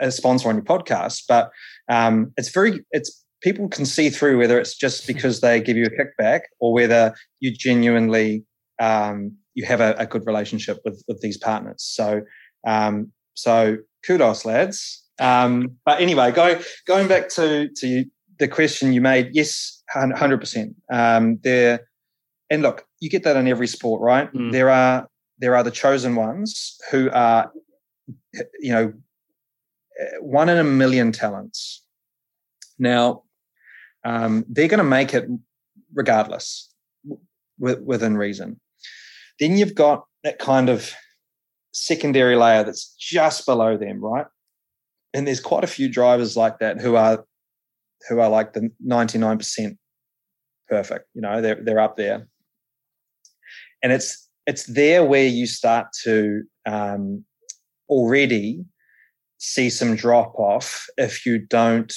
a, a sponsor on your podcast, but um, it's very it's people can see through whether it's just because they give you a kickback or whether you genuinely um, you have a, a, good relationship with with these partners. So um, so kudos, lads. Um, but anyway, going going back to to the question you made, yes, hundred percent. Um, there, and look, you get that in every sport, right? Mm. There are there are the chosen ones who are, you know, one in a million talents. Now, um, they're going to make it regardless w- within reason. Then you've got that kind of secondary layer that's just below them, right? And there's quite a few drivers like that who are who are like the 99% perfect. You know, they're they're up there. And it's it's there where you start to um, already see some drop off if you don't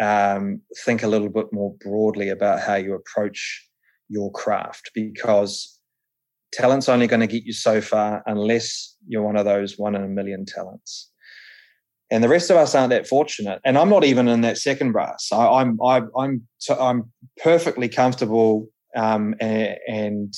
um, think a little bit more broadly about how you approach your craft because talent's only going to get you so far unless you're one of those one in a million talents. And the rest of us aren't that fortunate. And I'm not even in that second brass. I, am I'm I'm I'm perfectly comfortable um, and, and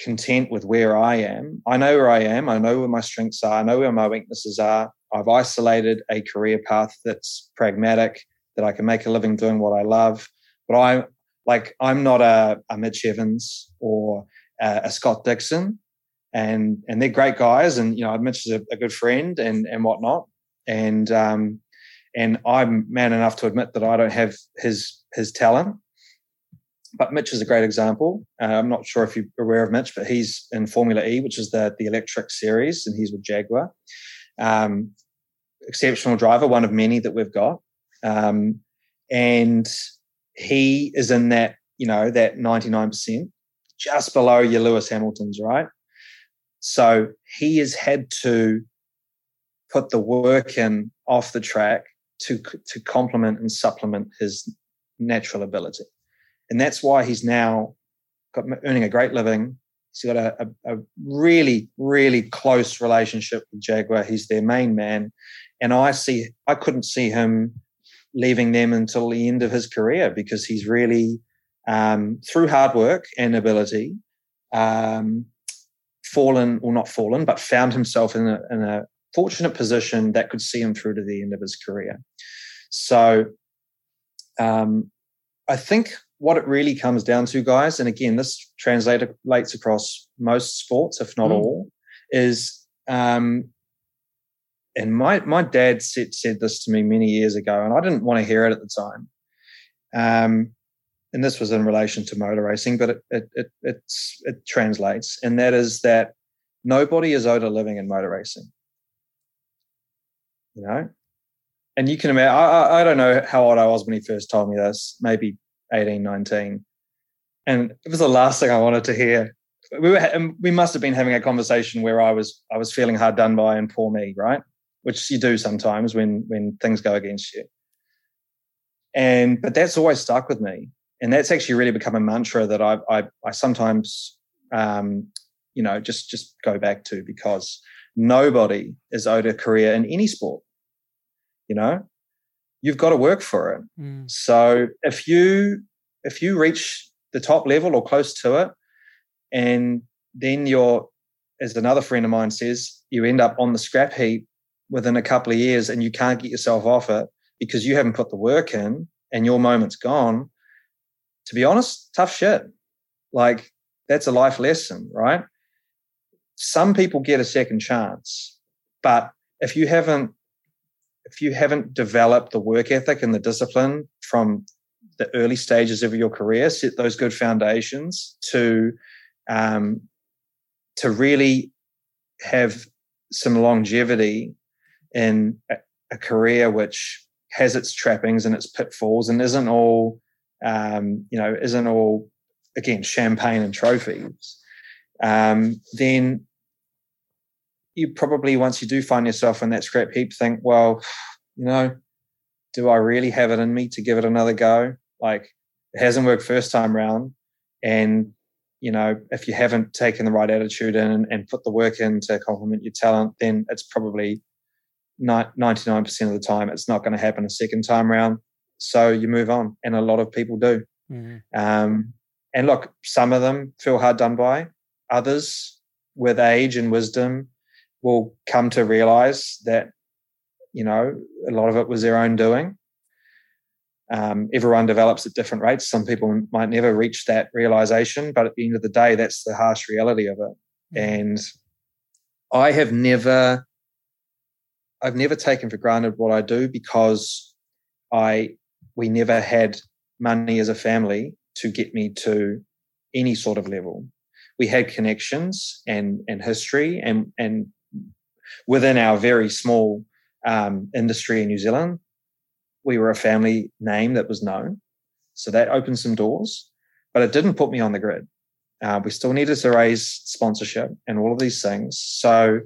content with where I am. I know where I am. I know where my strengths are. I know where my weaknesses are. I've isolated a career path that's pragmatic that I can make a living doing what I love. But I'm like I'm not a, a Mitch Evans or a, a, Scott Dixon, and and they're great guys, and you know Mitch is a, a good friend and and whatnot, and um, and I'm man enough to admit that I don't have his his talent. But Mitch is a great example. Uh, I'm not sure if you're aware of Mitch, but he's in Formula E, which is the the electric series, and he's with Jaguar. Um, exceptional driver, one of many that we've got, um, and he is in that you know that 99 percent, just below your Lewis Hamiltons, right? So he has had to put the work in off the track to to complement and supplement his natural ability, and that's why he's now got earning a great living. He's got a, a, a really really close relationship with Jaguar. He's their main man, and I see I couldn't see him leaving them until the end of his career because he's really um, through hard work and ability um, fallen or not fallen but found himself in a, in a fortunate position that could see him through to the end of his career. So um, I think what it really comes down to, guys, and again, this translates across most sports, if not mm. all, is um, and my my dad said said this to me many years ago, and I didn't want to hear it at the time. Um, and this was in relation to motor racing, but it it it, it translates, and that is that nobody is owed a living in motor racing you know. And you can imagine, I, I don't know how old I was when he first told me this, maybe 18, 19. And it was the last thing I wanted to hear. We were, we must have been having a conversation where I was, I was feeling hard done by and poor me, right? Which you do sometimes when, when things go against you. And, but that's always stuck with me. And that's actually really become a mantra that I, I, I sometimes, um, you know, just, just go back to because nobody is owed a career in any sport. You know, you've got to work for it. Mm. So if you if you reach the top level or close to it, and then you're, as another friend of mine says, you end up on the scrap heap within a couple of years, and you can't get yourself off it because you haven't put the work in, and your moment's gone. To be honest, tough shit. Like that's a life lesson, right? some people get a second chance, but if you haven't if you haven't developed the work ethic and the discipline from the early stages of your career, set those good foundations to um, to really have some longevity in a, a, career which has its trappings and its pitfalls and isn't all um, you know isn't all again champagne and trophies um, then you probably, once you do find yourself in that scrap heap, think, well, you know, do I really have it in me to give it another go? Like, it hasn't worked first time round. And, you know, if you haven't taken the right attitude in and put the work in to complement your talent, then it's probably 99% of the time it's not going to happen a second time round. So you move on. And a lot of people do. Mm-hmm. Um, and look, some of them feel hard done by. Others, with age and wisdom, will come to realize that, you know, a lot of it was their own doing. Um, everyone develops at different rates. Some people might never reach that realization, but at the end of the day, that's the harsh reality of it. Mm-hmm. And I have never, I've never taken for granted what I do because I, we never had money as a family to get me to any sort of level. We had connections and and history and and within our very small um, industry in New Zealand, we were a family name that was known. So that opened some doors, but it didn't put me on the grid. Uh, we still needed to raise sponsorship and all of these things. So,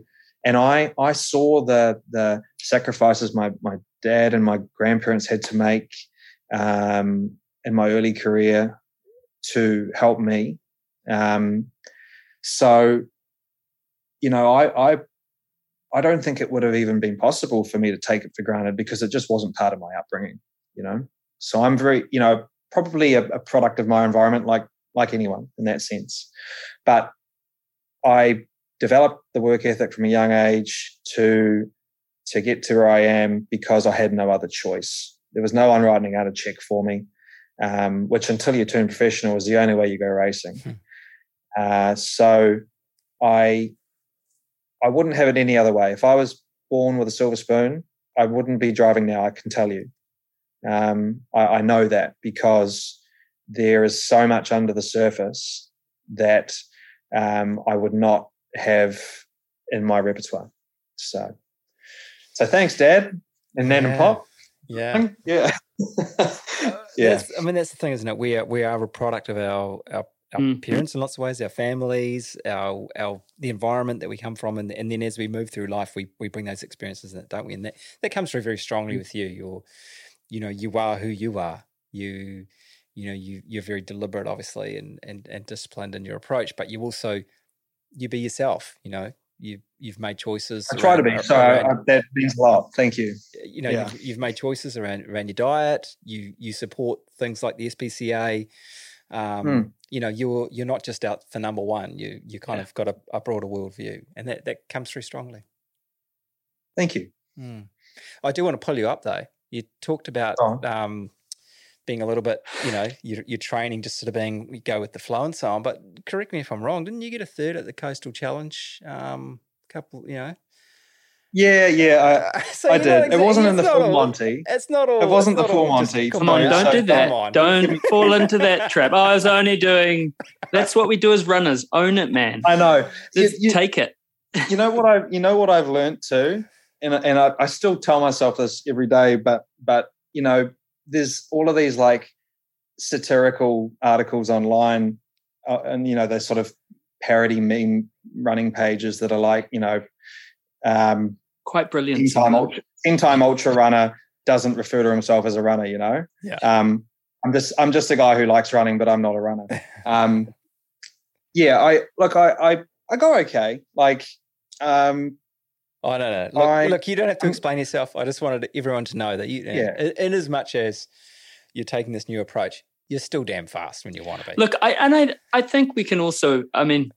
and I, I saw the, the sacrifices my, my dad and my grandparents had to make um, in my early career to help me. Um, so, you know, I, I I don't think it would have even been possible for me to take it for granted because it just wasn't part of my upbringing, you know. So I'm very, you know, probably a, a product of my environment, like like anyone in that sense. But I developed the work ethic from a young age to to get to where I am because I had no other choice. There was no one writing out a check for me, um, which until you turn professional is the only way you go racing. Hmm. Uh, so I I wouldn't have it any other way. If I was born with a silver spoon, I wouldn't be driving now. I can tell you. Um, I, I know that because there is so much under the surface that um, I would not have in my repertoire. So, so thanks, Dad and Nan and Pop. Yeah. Yeah, Uh, yeah, I mean, that's the thing, isn't it? We are we are a product of our our, our Mm. parents in lots of ways, our families, our our the environment that we come from, and and then as we move through life, we we bring those experiences in it, don't we? And that that comes through very strongly with you. You're, you know, you are who you are. You, you know, you you're very deliberate, obviously, and and and disciplined in your approach, but you also you be yourself. You know, you you've made choices. I try to around- be. So around- I, that means a lot. Thank you. you know Yeah. you've, you've made choices around around your diet you you support things like the spca um Hmm. you know you're you're not just out for number one you you kind Yeah. of got a, a broader worldview and that that comes through strongly Thank you. Hmm. i do want to pull you up though you talked about on. um being a little bit you know your, your training just sort of being you go with the flow and so on but correct me if i'm wrong didn't you get a third at the coastal challenge um couple you know Yeah, yeah. so I, I you're did. It wasn't in the full all- Monty. It's not all. It wasn't the full just- Monty. Come on, don't so- do that. Don't fall into that trap. I was only doing. That's what we do as runners. Own it, man. I know. You, you- take it. you know what I you know what I've learned too, and and I, I still tell myself this every day, but but you know, there's all of these like satirical articles online, uh, and you know, they sort of parody meme running pages that are like, you know, um, Quite brilliant. In time ultra, ten time ultra runner doesn't refer to himself as a runner, you know. Yeah. Um, I'm just I'm just a guy who likes running, but I'm not a runner. Um, yeah, I look, I I I go okay. Like, um, Oh no, no. Look, I- look, you don't have to explain yourself. I just wanted everyone to know that you, Yeah. in, in as much as you're taking this new approach, you're still damn fast when you want to be. Look, I and I I think we can also. I mean,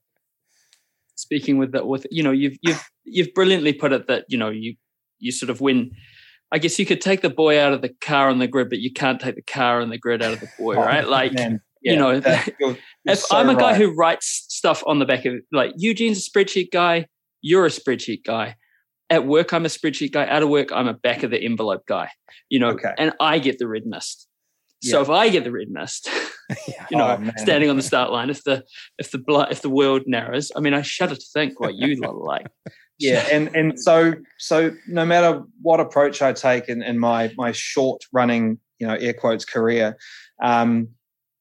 speaking with that, with you know, you've you've you've brilliantly put it that you know you you sort of win. I guess you could take the boy out of the car on the grid, but you can't take the car and the grid out of the boy, Oh, right? Like man, you know, that- you're- you're if so I'm a guy right. who writes stuff on the back of like Eugene's a spreadsheet guy, you're a spreadsheet guy. At work, I'm a spreadsheet guy. Out of work, I'm a back of the envelope guy. You know, Okay. and I get the red mist. So Yeah. if I get the red mist, you know, Oh, standing on the start line, if the if the if the world narrows, I mean, I shudder to think what you lot are like. yeah and and so so no matter what approach i take in, in my my short running you know air quotes career um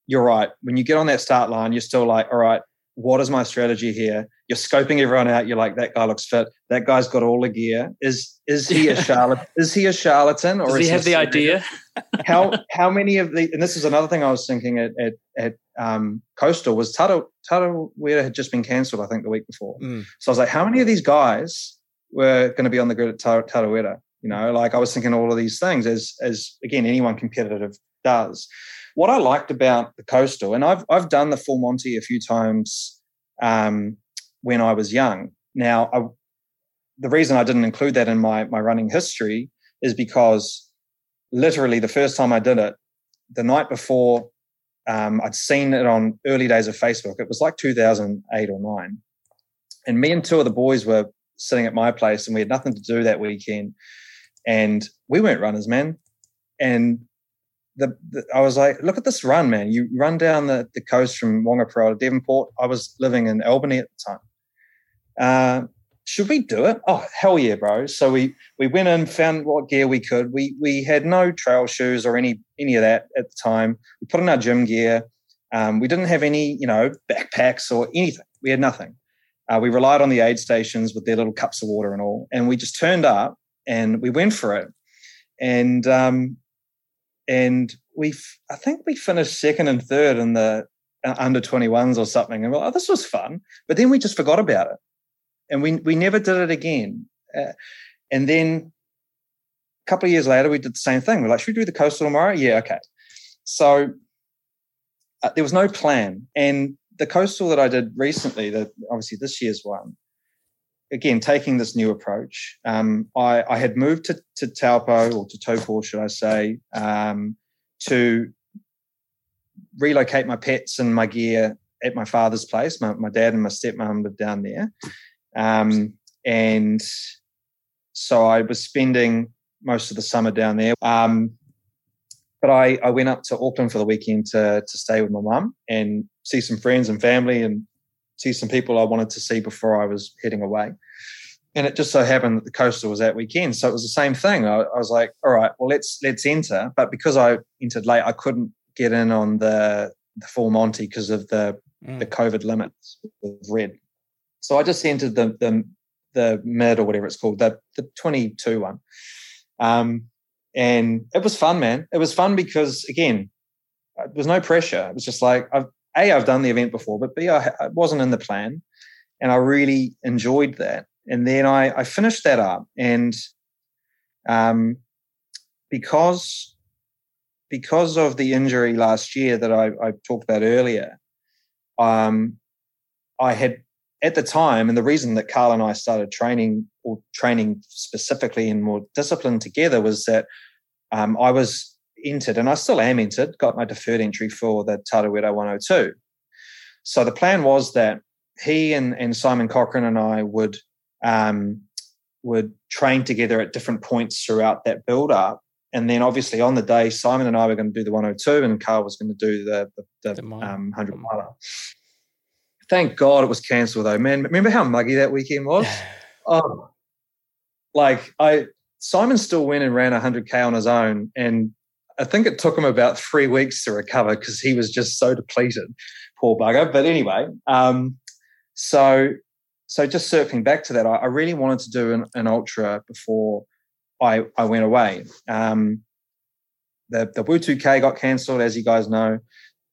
you're right when you get on that start line you're still like all right what is my strategy here you're scoping everyone out you're like that guy looks fit that guy's got all the gear is is he a charlatan is he a charlatan or Does is he have the serious? idea? how how many of the and this is another thing I was thinking at at, at um, Coastal was Tata Tarawera had just been cancelled I think the week before. Mm. So I was like, how many of these guys were going to be on the grid at Tar- Tarawera? You know, like I was thinking all of these things as as again anyone competitive does. What I liked about the Coastal, and I've I've done the full Monty a few times um, when I was young. Now, I, the reason I didn't include that in my my running history is because literally the first time I did it, the night before, um, I'd seen it on early days of Facebook. It was like 2008 or nine, and me and two of the boys were sitting at my place, and we had nothing to do that weekend, and we weren't runners, man. And the, the I was like, look at this run, man! You run down the, the coast from Whangaparaoa to Devonport. I was living in Albany at the time. Uh, should we do it? Oh hell yeah, bro! So we we went in, found what gear we could. We we had no trail shoes or any any of that at the time. We put in our gym gear. Um, we didn't have any, you know, backpacks or anything. We had nothing. Uh, we relied on the aid stations with their little cups of water and all, and we just turned up and we went for it. And um, and we I think we finished second and third in the uh, under 21s or something. And we're like, oh, this was fun. But then we just forgot about it, and we we never did it again. Uh, and then a couple of years later, we did the same thing. We're like, should we do the coastal tomorrow? Yeah, okay. So uh, there was no plan. And the coastal that I did recently, that obviously this year's one, again taking this new approach. Um, I, I had moved to, to Taupo or to Taupo, should I say, um, to relocate my pets and my gear at my father's place. My, my dad and my stepmom lived down there, um, and so I was spending most of the summer down there. Um, but I, I went up to Auckland for the weekend to to stay with my mum and see some friends and family and see some people I wanted to see before I was heading away. And it just so happened that the coaster was that weekend, so it was the same thing. I, I was like, "All right, well let's let's enter." But because I entered late, I couldn't get in on the the full Monty because of the Mm. the COVID limits with red. So I just entered the the the mid or whatever it's called, the the 22 one. Um, and it was fun, man. It was fun because again, uh, there was no pressure. It was just like I've a I've done the event before, but b I, I wasn't in the plan, and I really enjoyed that. And then I I finished that up, and um, because because of the injury last year that I, I talked about earlier, um, I had at the time, and the reason that Carl and I started training or training specifically and more disciplined together was that um, I was entered, and I still am entered, got my deferred entry for the Tarawera 102. So the plan was that he and, and Simon Cochran and I would um, would train together at different points throughout that build up. And then obviously on the day, Simon and I were going to do the 102 and Carl was going to do the, the, the, The um, 100 miler. Thank God it was cancelled though, man. Remember how muggy that weekend was? Oh, like I, Simon still went and ran 100K on his own. And I think it took him about three weeks to recover because he was just so depleted, poor bugger. But anyway, um, so so just circling back to that, I, I really wanted to do an, an ultra before I, I went away. Um, the the Wuu2K got cancelled, as you guys know.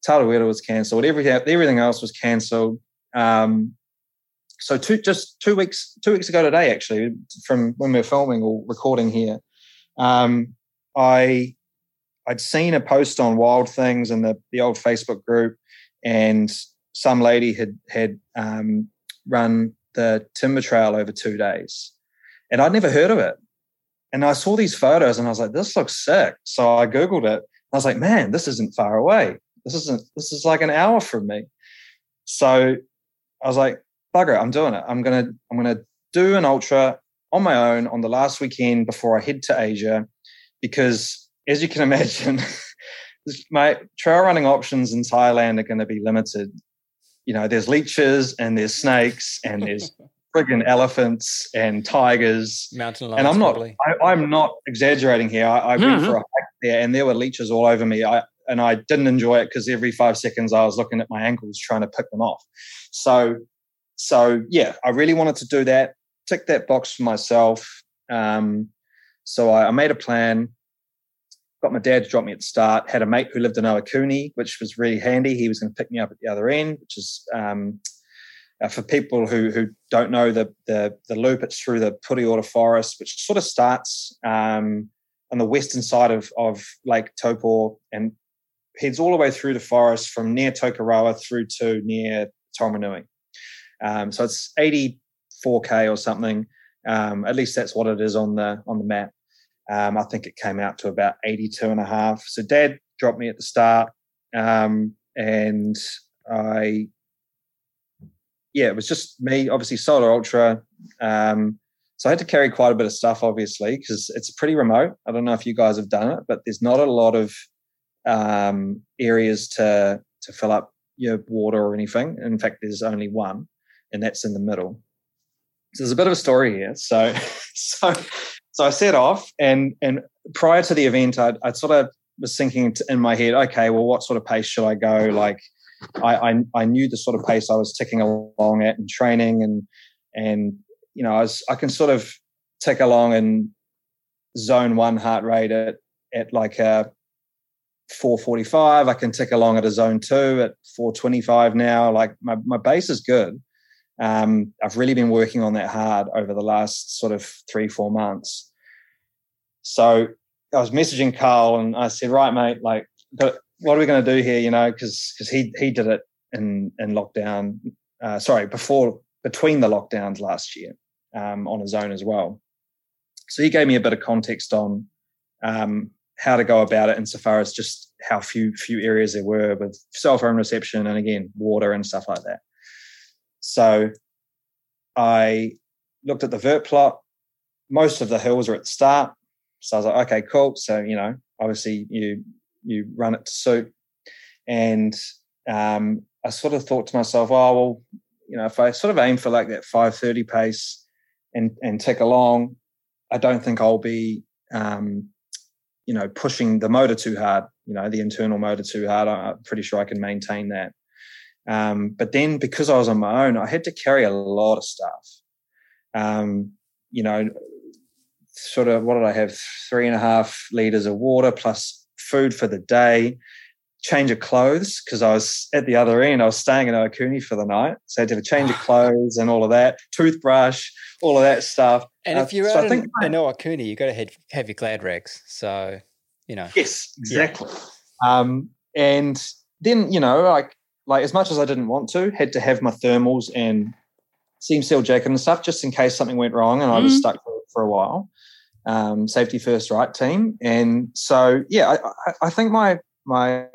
Tarawera was cancelled. Everything everything else was cancelled. Um, so two just two weeks two weeks ago today, actually, from when we are filming or recording here, um, I I'd seen a post on Wild Things in the the old Facebook group, and some lady had had um, run the timber trail over two days, and I'd never heard of it. And I saw these photos, and I was like, "This looks sick." So I googled it. I was like, "Man, this isn't far away. This isn't. This is like an hour from me." So I was like, "Bugger, I'm doing it. I'm gonna I'm gonna do an ultra on my own on the last weekend before I head to Asia, because as you can imagine, my trail running options in Thailand are going to be limited. You know, there's leeches and there's snakes and there's friggin' elephants and tigers. Mountain lions. And I'm not. I, I'm not exaggerating here. I, I went for a hike there and there were leeches all over me. I, and I didn't enjoy it because every five seconds I was looking at my ankles trying to pick them off. So, so yeah, I really wanted to do that, tick that box for myself. Um, so I, I made a plan, got my dad to drop me at the start, had a mate who lived in Awakuni, which was really handy. He was going to pick me up at the other end, which is um, uh, for people who who don't know the the, the loop. It's through the Pureora Forest, which sort of starts um, on the western side of of Lake Taupo and heads all the way through the forest from near Tokoroa through to near Taumarunui. Um, so it's 84k or something. Um, at least that's what it is on the on the map. Um, I think it came out to about 82 and a half. So dad dropped me at the start. Um, and I, yeah, it was just me, obviously solar ultra. Um, so I had to carry quite a bit of stuff, obviously, because it's pretty remote. I don't know if you guys have done it, but there's not a lot of um, areas to to fill up your water or anything. In fact, there's only one, and that's in the middle. So there's a bit of a story here. So, so, so I set off, and and prior to the event, I I sort of was thinking in my head, okay, well, what sort of pace should I go? Like, I I, I knew the sort of pace I was ticking along at in training, and and you know, I was I can sort of tick along in zone one heart rate at at like a 445. I can tick along at a zone two at 425 now. Like my, my base is good. Um, I've really been working on that hard over the last sort of three, four months. So I was messaging Carl and I said, right, mate, like, what are we going to do here? You know, because because he he did it in in lockdown. Uh, sorry, before between the lockdowns last year um, on his own as well. So he gave me a bit of context on um, how to go about it insofar as just how few few areas there were with cell phone reception and again water and stuff like that. So I looked at the vert plot. Most of the hills are at the start, So I was like, okay, cool. So you know, obviously you you run it to suit, and um, I sort of thought to myself, oh well, you know, if I sort of aim for like that five thirty pace and and tick along, I don't think I'll be um, you know pushing the motor too hard. You know, the internal motor too hard. I'm pretty sure I can maintain that. Um, but then because I was on my own, I had to carry a lot of stuff. Um, you know, sort of what did I have? Three and a half liters of water plus food for the day, change of clothes because I was at the other end. I was staying in Ohakune for the night, so I had to have a change of clothes and all of that, toothbrush, all of that stuff. And Uh, if you're so out I think in, in Ohakune, you got to have, have your glad rags. So, you know. Yes, exactly. Um, and then you know, like like as much as I didn't want to, had to have my thermals and seam seal jacket and stuff just in case something went wrong and I was Mhm. stuck for, for a while. Um, safety first, right team. And so yeah, I, I, I think my my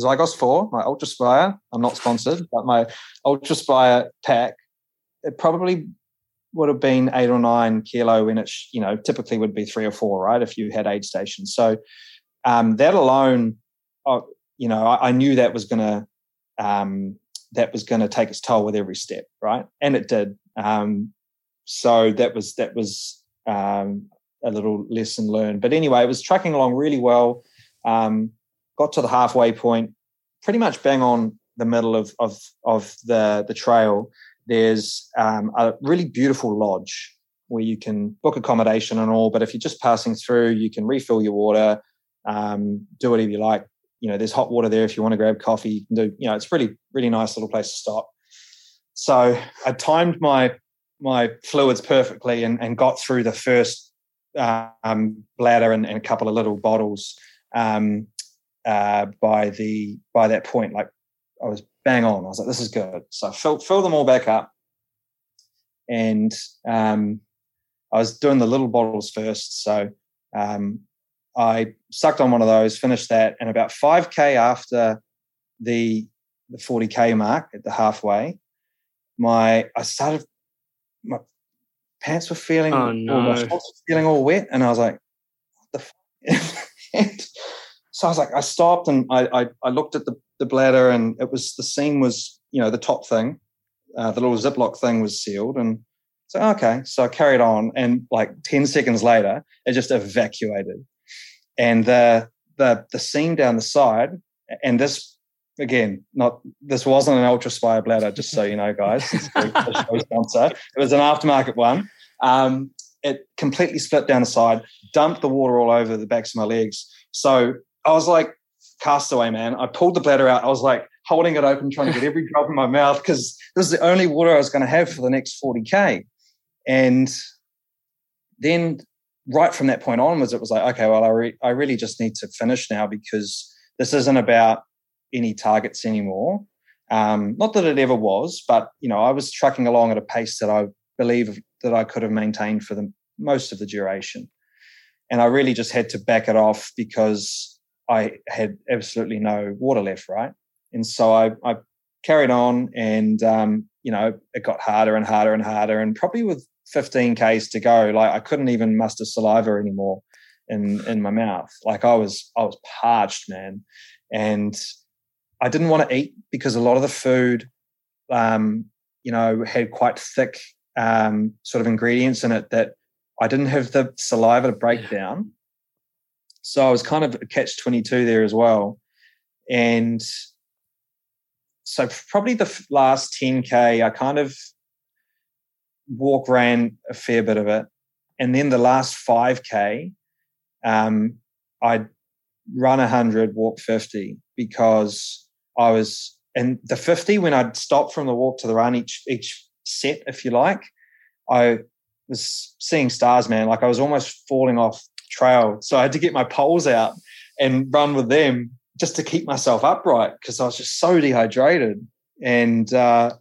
Zygos four, my UltraSpire, I'm not sponsored, but my UltraSpire pack, it probably would have been eight or nine kilo when it, sh- you know, typically would be three or four, right? If you had aid stations. So um, that alone, uh, you know, I, I knew that was going to um, that was going to take its toll with every step, right? And it did. Um, so that was that was um, a little lesson learned. But anyway, it was trucking along really well. Um, got to the halfway point, pretty much bang on the middle of of of the the trail. There's um, a really beautiful lodge where you can book accommodation and all. But if you're just passing through, you can refill your water, um, do whatever you like. You know, there's hot water there if you want to grab coffee. You can do. You know, it's really really nice little place to stop. So I timed my my fluids perfectly and, and got through the first um, bladder and, and a couple of little bottles um, uh, by the by that point. Like I was bang on. I was like, this is good. So I fill them all back up, and um, I was doing the little bottles first. So um, I sucked on one of those, finished that, and about five k after the the forty k mark at the halfway, my I started my pants were feeling Oh, or my shorts were feeling all wet, and I was like, what the. F-? and so I was like, I stopped and I, I I looked at the the bladder, and it was the seam was you know the top thing, uh, the little Ziploc thing was sealed, and so okay, so I carried on, and like ten seconds later, it just evacuated, and the the the seam down the side, and this again, not this wasn't an UltraSpire bladder, just so you know, guys. It's a a show sponsor. It was an aftermarket one. Um, it completely split down the side, dumped the water all over the backs of my legs. So I was like castaway, man. I pulled the bladder out. I was like holding it open, trying to get every drop in my mouth because this is the only water I was going to have for the next 40K. And then right from that point onwards, it was like, okay, well, I, re- I really just need to finish now because this isn't about any targets anymore. Um, not that it ever was, but you know, I was trucking along at a pace that I believe that I could have maintained for the most of the duration, and I really just had to back it off because I had absolutely no water left, right? And so I, I carried on, and um, you know, it got harder and harder and harder, and probably with 15 k's to go, like I couldn't even muster saliva anymore in in my mouth. Like I was I was parched, man, and I didn't want to eat because a lot of the food, um, you know, had quite thick um, sort of ingredients in it that I didn't have the saliva to break down. So I was kind of a catch 22 there as well. And so probably the last 10K, I kind of walk ran a fair bit of it. And then the last 5K, um, I'd run 100, walk 50 because I was, and the 50, when I'd stop from the walk to the run each, each set, if you like, I was seeing stars, man. Like I was almost falling off trail. So I had to get my poles out and run with them just to keep myself upright because I was just so dehydrated. And uh,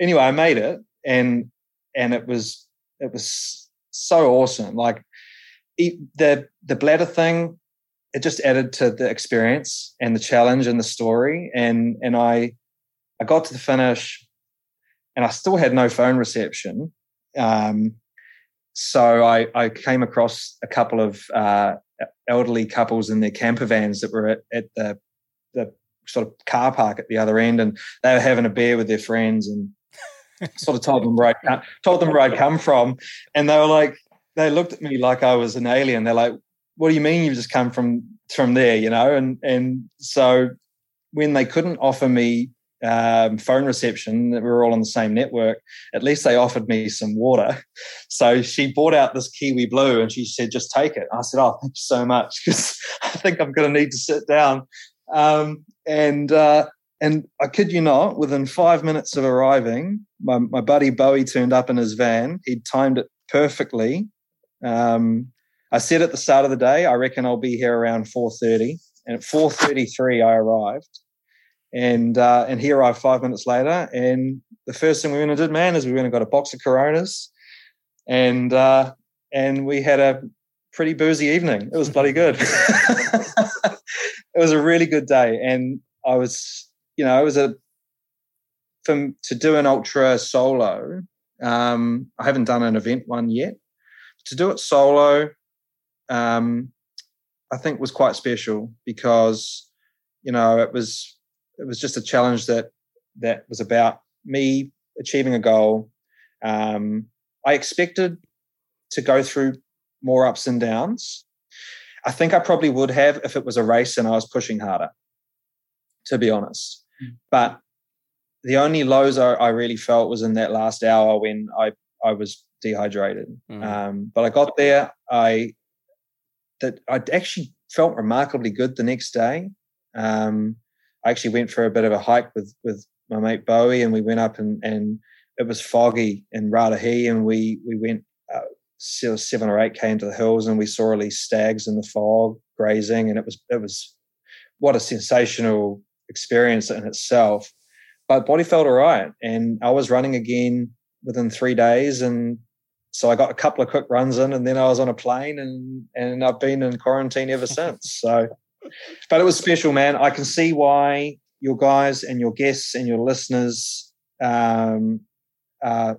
anyway, I made it, and and it was it was so awesome. Like the the bladder thing, it just added to the experience and the challenge and the story. And and I I got to the finish, and I still had no phone reception. Um, so I, I came across a couple of uh, elderly couples in their camper vans that were at, at the the sort of car park at the other end, and they were having a beer with their friends, and sort of told them where I told them where I'd come from, and they were like, they looked at me like I was an alien. They're like, "What do you mean you've just come from from there?" You know, and and so when they couldn't offer me um, phone reception that we were all on the same network, at least they offered me some water. So she bought out this Kiwi Blue and she said, just take it. I said, oh, thank you so much because I think I'm going to need to sit down. Um, and uh, and I kid you not, within five minutes of arriving, my, my buddy Bowie turned up in his van. He'd timed it perfectly. Um, I said at the start of the day, I reckon I'll be here around 4.30. And at 4.33, I arrived and uh, and he arrived five minutes later. And the first thing we went and did, man, is we went and got a box of Coronas, and uh, and we had a pretty boozy evening. It was bloody good. it was a really good day, and I was, you know, it was a from to do an ultra solo. Um, I haven't done an event one yet. To do it solo, um, I think was quite special because you know it was it was just a challenge that that was about me achieving a goal. Um, I expected to go through more ups and downs. I think I probably would have if it was a race and I was pushing harder, to be honest. Mm. But the only lows I, I, really felt was in that last hour when I, I was dehydrated. Mm. Um, but I got there. I that I actually felt remarkably good the next day. Um, I actually went for a bit of a hike with with my mate Bowie, and we went up and and it was foggy in Raetihi, and we we went uh, seven or eight k into the hills, and we saw all these stags in the fog grazing, and it was it was what a sensational experience in itself. But body felt all right, and I was running again within three days, and so I got a couple of quick runs in, and then I was on a plane, and and I've been in quarantine ever since. So but it was special, man. I can see why your guys and your guests and your listeners, um, are,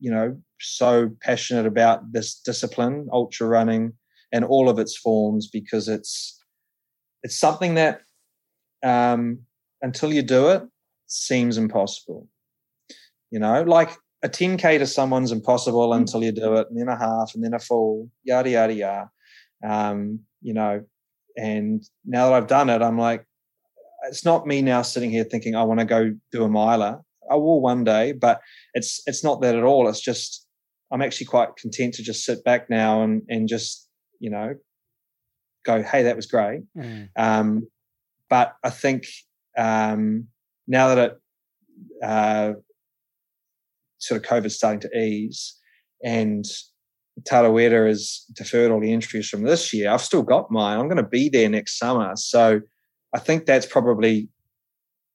you know, so passionate about this discipline, ultra running, and all of its forms, because it's it's something that um, until you do it seems impossible. You know, like a 10k to someone's impossible mm. until you do it, and then a half, and then a full, yada yada yada. Um, you know, and now that I've done it, I'm like, it's not me now sitting here thinking I want to go do a miler. I will one day, but it's it's not that at all. It's just I'm actually quite content to just sit back now and and just you know go, hey, that was great. Mm. Um, but I think um, now that it uh, sort of COVID's starting to ease and Tarawera has deferred all the entries from this year. I've still got mine. I'm going to be there next summer. So I think that's probably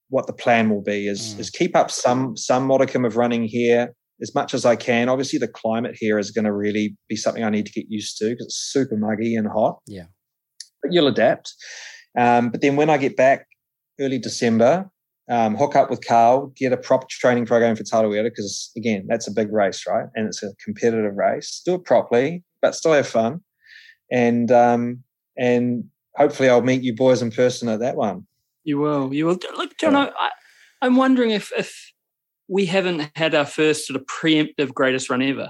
what the plan will be is, mm. is keep up some some modicum of running here as much as I can. Obviously the climate here is going to really be something I need to get used to because it's super muggy and hot. Yeah. But you'll adapt. Um, but then when I get back early December, um, hook up with Carl, get a proper training program for Tarawera because again, that's a big race, right? And it's a competitive race. Do it properly, but still have fun, and um, and hopefully I'll meet you boys in person at that one. You will. You will. Look, John, yeah. I, I'm wondering if if we haven't had our first sort of preemptive greatest run ever.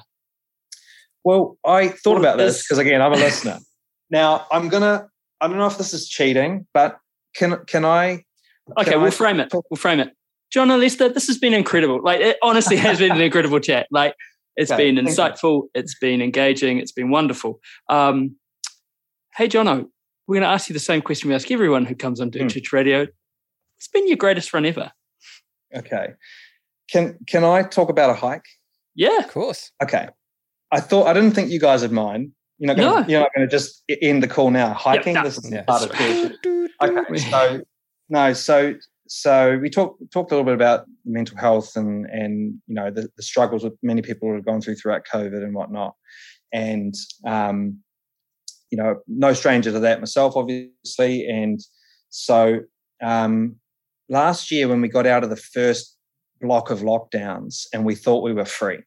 Well, I thought well, about this because again, I'm a listener. now I'm gonna. I don't know if this is cheating, but can can I Okay, we'll frame it. We'll frame it. John and Lester, this has been incredible. Like, it honestly has been an incredible chat. Like, it's okay, been insightful. It's been engaging. It's been wonderful. Um, hey, Jono, we're going to ask you the same question we ask everyone who comes on Dirt mm. Church Radio. It's been your greatest run ever. Okay. Can Can I talk about a hike? Yeah, of course. Okay. I thought I didn't think you guys would mind. You're not going. No. You're not going to just end the call now. Hiking. Yep, no. This is yeah. part of it. Okay. So no, so so we talked talked a little bit about mental health and and you know the, the struggles that many people have gone through throughout COVID and whatnot, and um, you know no stranger to that myself, obviously, and so um, last year when we got out of the first block of lockdowns and we thought we were free,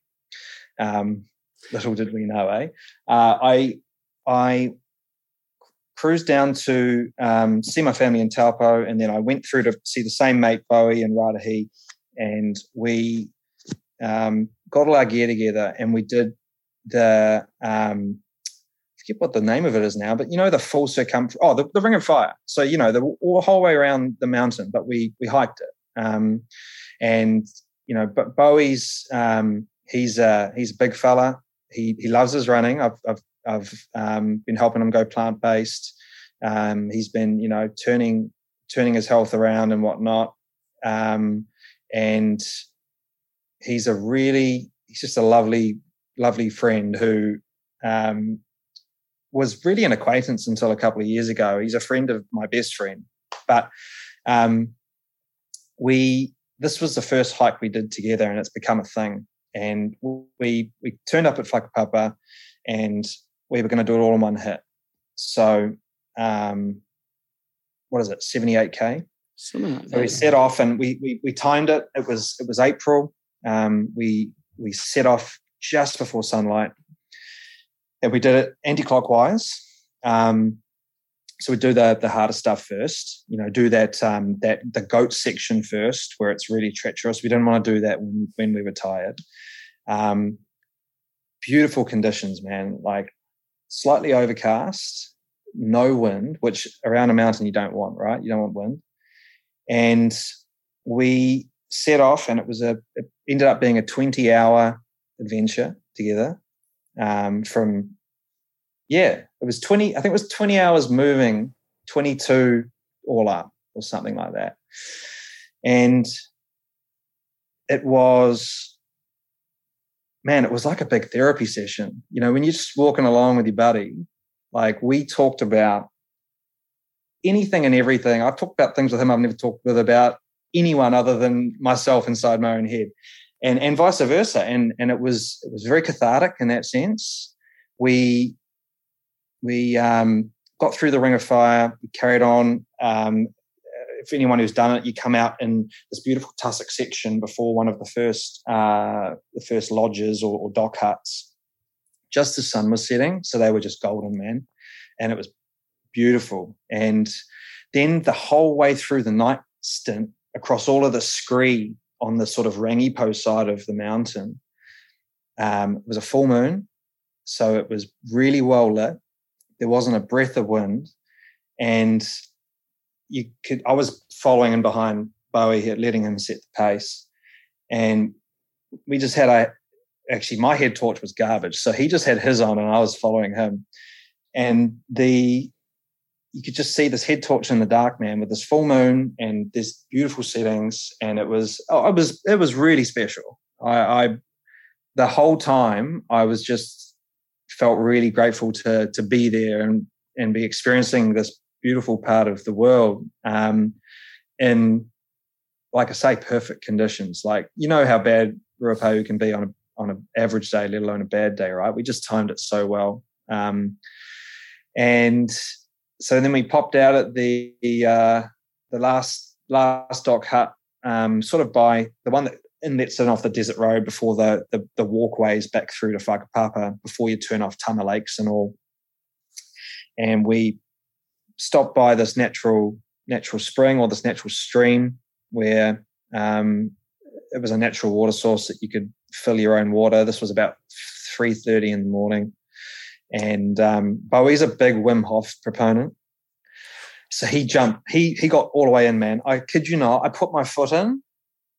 um, little did we know, eh? Uh, I I cruised down to um, see my family in Taupo, and then I went through to see the same mate Bowie and Raetihi, and we um, got all our gear together and we did the um, forget what the name of it is now, but you know the full circumference. Oh, the, the Ring of Fire. So you know the, the whole way around the mountain, but we we hiked it. Um, and you know, but Bowie's um, he's a he's a big fella. He he loves his running. I've I've I've um, been helping him go plant based. Um, he's been you know turning turning his health around and whatnot. Um, and he's a really he's just a lovely lovely friend who um, was really an acquaintance until a couple of years ago. He's a friend of my best friend, but um, we this was the first hike we did together, and it's become a thing. And we we turned up at Whakapapa, and we were going to do it all in one hit. So, um, what is it, seventy eight k? Something like that. So we set off, and we, we we timed it. It was it was April. Um, we we set off just before sunlight, and we did it anti-clockwise. Um, so we do the the harder stuff first. You know, do that um, that the goat section first, where it's really treacherous. We didn't want to do that when, when we were tired. Um, beautiful conditions, man. Like slightly overcast, no wind, which around a mountain you don't want, right? You don't want wind. And we set off, and it was a it ended up being a twenty hour adventure together um, from yeah it was 20 i think it was 20 hours moving 22 all up or something like that and it was man it was like a big therapy session you know when you're just walking along with your buddy like we talked about anything and everything i've talked about things with him i've never talked with about anyone other than myself inside my own head and and vice versa. And and it was it was very cathartic in that sense. We we um, got through the ring of fire, we carried on. Um, if anyone who's done it, you come out in this beautiful tussock section before one of the first uh, the first lodges or, or DOC huts. Just the sun was setting, so they were just golden, man, and it was beautiful. And then the whole way through the night stint, across all of the scree on the sort of Rangipo side of the mountain. Um, it was a full moon, so it was really well lit. There wasn't a breath of wind, and you could. I was following in behind Bowie, here, letting him set the pace, and we just had a. Actually, my head torch was garbage, so he just had his on, and I was following him. And the you could just see this head torch in the dark, man, with this full moon and this beautiful settings, and it was oh, it was it was really special. I, I the whole time I was just felt really grateful to to be there and and be experiencing this beautiful part of the world um, in like I say, perfect conditions. Like you know how bad Ruapehu can be on a on an average day, let alone a bad day, right? We just timed it so well. Um, and so then we popped out at the uh, the last last DOC hut, um, sort of by the one that inlets in off the desert road before the, the, the walkways back through to Whakapapa before you turn off Tama Lakes and all. And we stopped by this natural natural spring or this natural stream where um, it was a natural water source that you could fill your own water. This was about three thirty in the morning, and um, Bowie's a big Wim Hof proponent. So he jumped, he he got all the way in, man. I kid you not, I put my foot in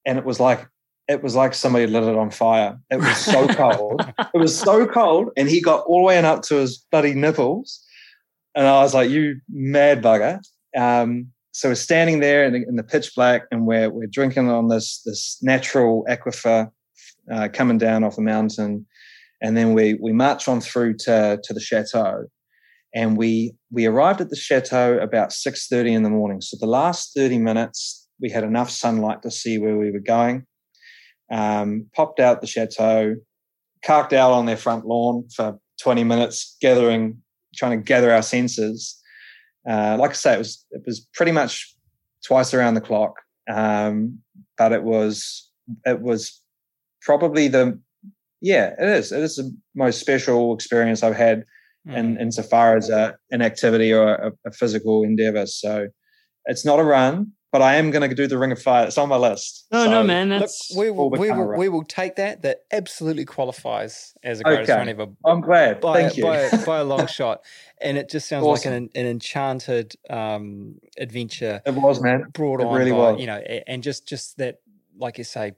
and it was like it was like somebody lit it on fire. It was so cold. It was so cold. And he got all the way in up to his bloody nipples. And I was like, you mad bugger. Um, so we're standing there in the, in the, pitch black and we're, we're drinking on this, this natural aquifer uh, coming down off the mountain and then we we march on through to to the chateau, and we we arrived at the chateau about six thirty in the morning. So the last thirty minutes, we had enough sunlight to see where we were going. Um, popped out the chateau, carked out on their front lawn for twenty minutes, gathering, trying to gather our senses. Uh, like I say, it was it was pretty much twice around the clock, um, but it was it was probably the yeah, it is. It is the most special experience I've had in insofar as a, an activity or a, a physical endeavor. So it's not a run, but I am going to do the Ring of Fire. It's on my list. No, So- no, man. Look, That's we will, we, will, run. we will take that. That absolutely qualifies as a greatest Okay. run ever I'm glad. by, Thank you. by, a- by a long shot. And it just sounds like an, an enchanted um, adventure it was, man. brought It on really by, was. you know, and just just that, like you say,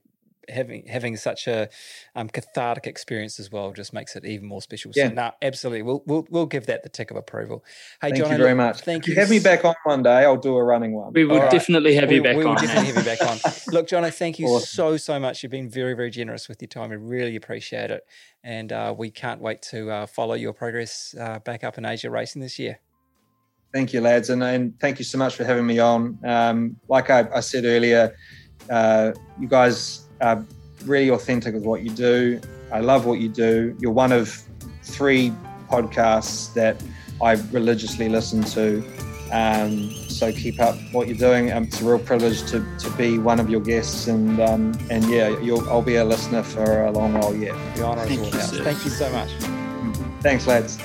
having having such a um, cathartic experience as well just makes it even more special. Yeah. So, no, absolutely, we'll, we'll we'll give that the tick of approval. Hey, Thank John, you very much. Thank if you. you have me back on one day, I'll do a running one. we will All right. definitely have we, you back we will on. definitely man. have you back on. Look, Jono, thank you Awesome. so so much. You've been very very generous with your time. We really appreciate it, and uh, we can't wait to uh, follow your progress uh, back up in Asia racing this year. Thank you, lads, and, and thank you so much for having me on. Um, like I, I said earlier, uh, you guys are really authentic with what you do. I love what you do. You're one of three podcasts that I religiously listen to. Um, so keep up what you're doing. Um, it's a real privilege to, to be one of your guests, and um, and yeah, you'll, I'll be a listener for a long while yet. The honour is Thank all you, Thank you so much. Thanks, lads.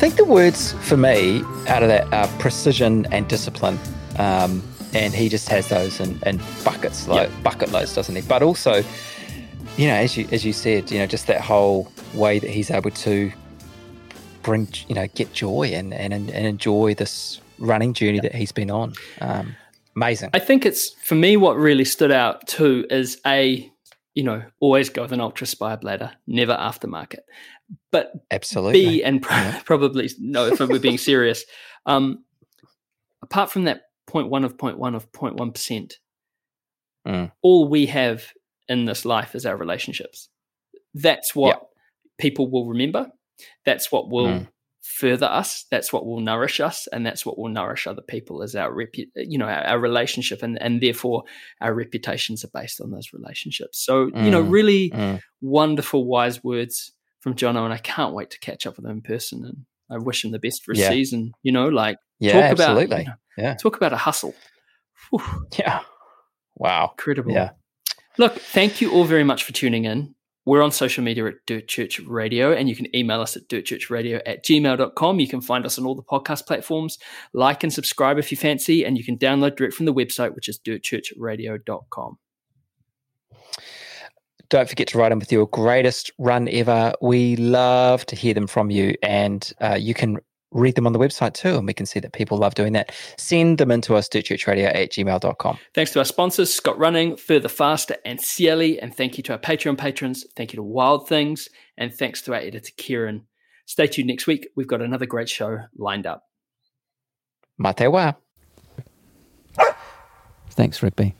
Think the words for me out of that are precision and discipline. Um, and he just has those in, in buckets, like bucket loads, doesn't he? But also, you know, as you as you said, you know, just that whole way that he's able to bring, you know, get joy and and, and enjoy this running journey that he's been on. Um, amazing. I think it's for me what really stood out too is a you know always go with an UltraSpire bladder, never aftermarket. But Absolutely. B and pro- probably no, if we're being serious. Um, apart from that point one of point one of point one percent, Mm. all we have in this life is our relationships. That's what people will remember. That's what will Mm. further us. That's what will nourish us, and that's what will nourish other people. Is our repu- you know, our, our relationship, and and therefore our reputations are based on those relationships. So you know, Mm. really Mm. wonderful, wise words from Jono, and I can't wait to catch up with him in person. And I wish him the best for a Yeah. season. You know, like yeah, talk absolutely. about you know, yeah. talk about a hustle. Whew, Yeah. Wow. incredible. Yeah. Look, thank you all very much for tuning in. We're on social media at Dirt Church Radio, and you can email us at dirtchurchradio at gmail.com. You can find us on all the podcast platforms. Like and subscribe if you fancy, and you can download direct from the website, which is dirtchurchradio.com. Don't forget to write in with your greatest run ever. We love to hear them from you, and uh, you can read them on the website too. And we can see that people love doing that. Send them into us, dirtchurchradio at gmail.com. Thanks to our sponsors, Scott Running, Further Faster, and Ciele. And thank you to our Patreon patrons. Thank you to Wild Things. And thanks to our editor, Kieran. Stay tuned next week. We've got another great show lined up. Mā te wā. Thanks, Rigby.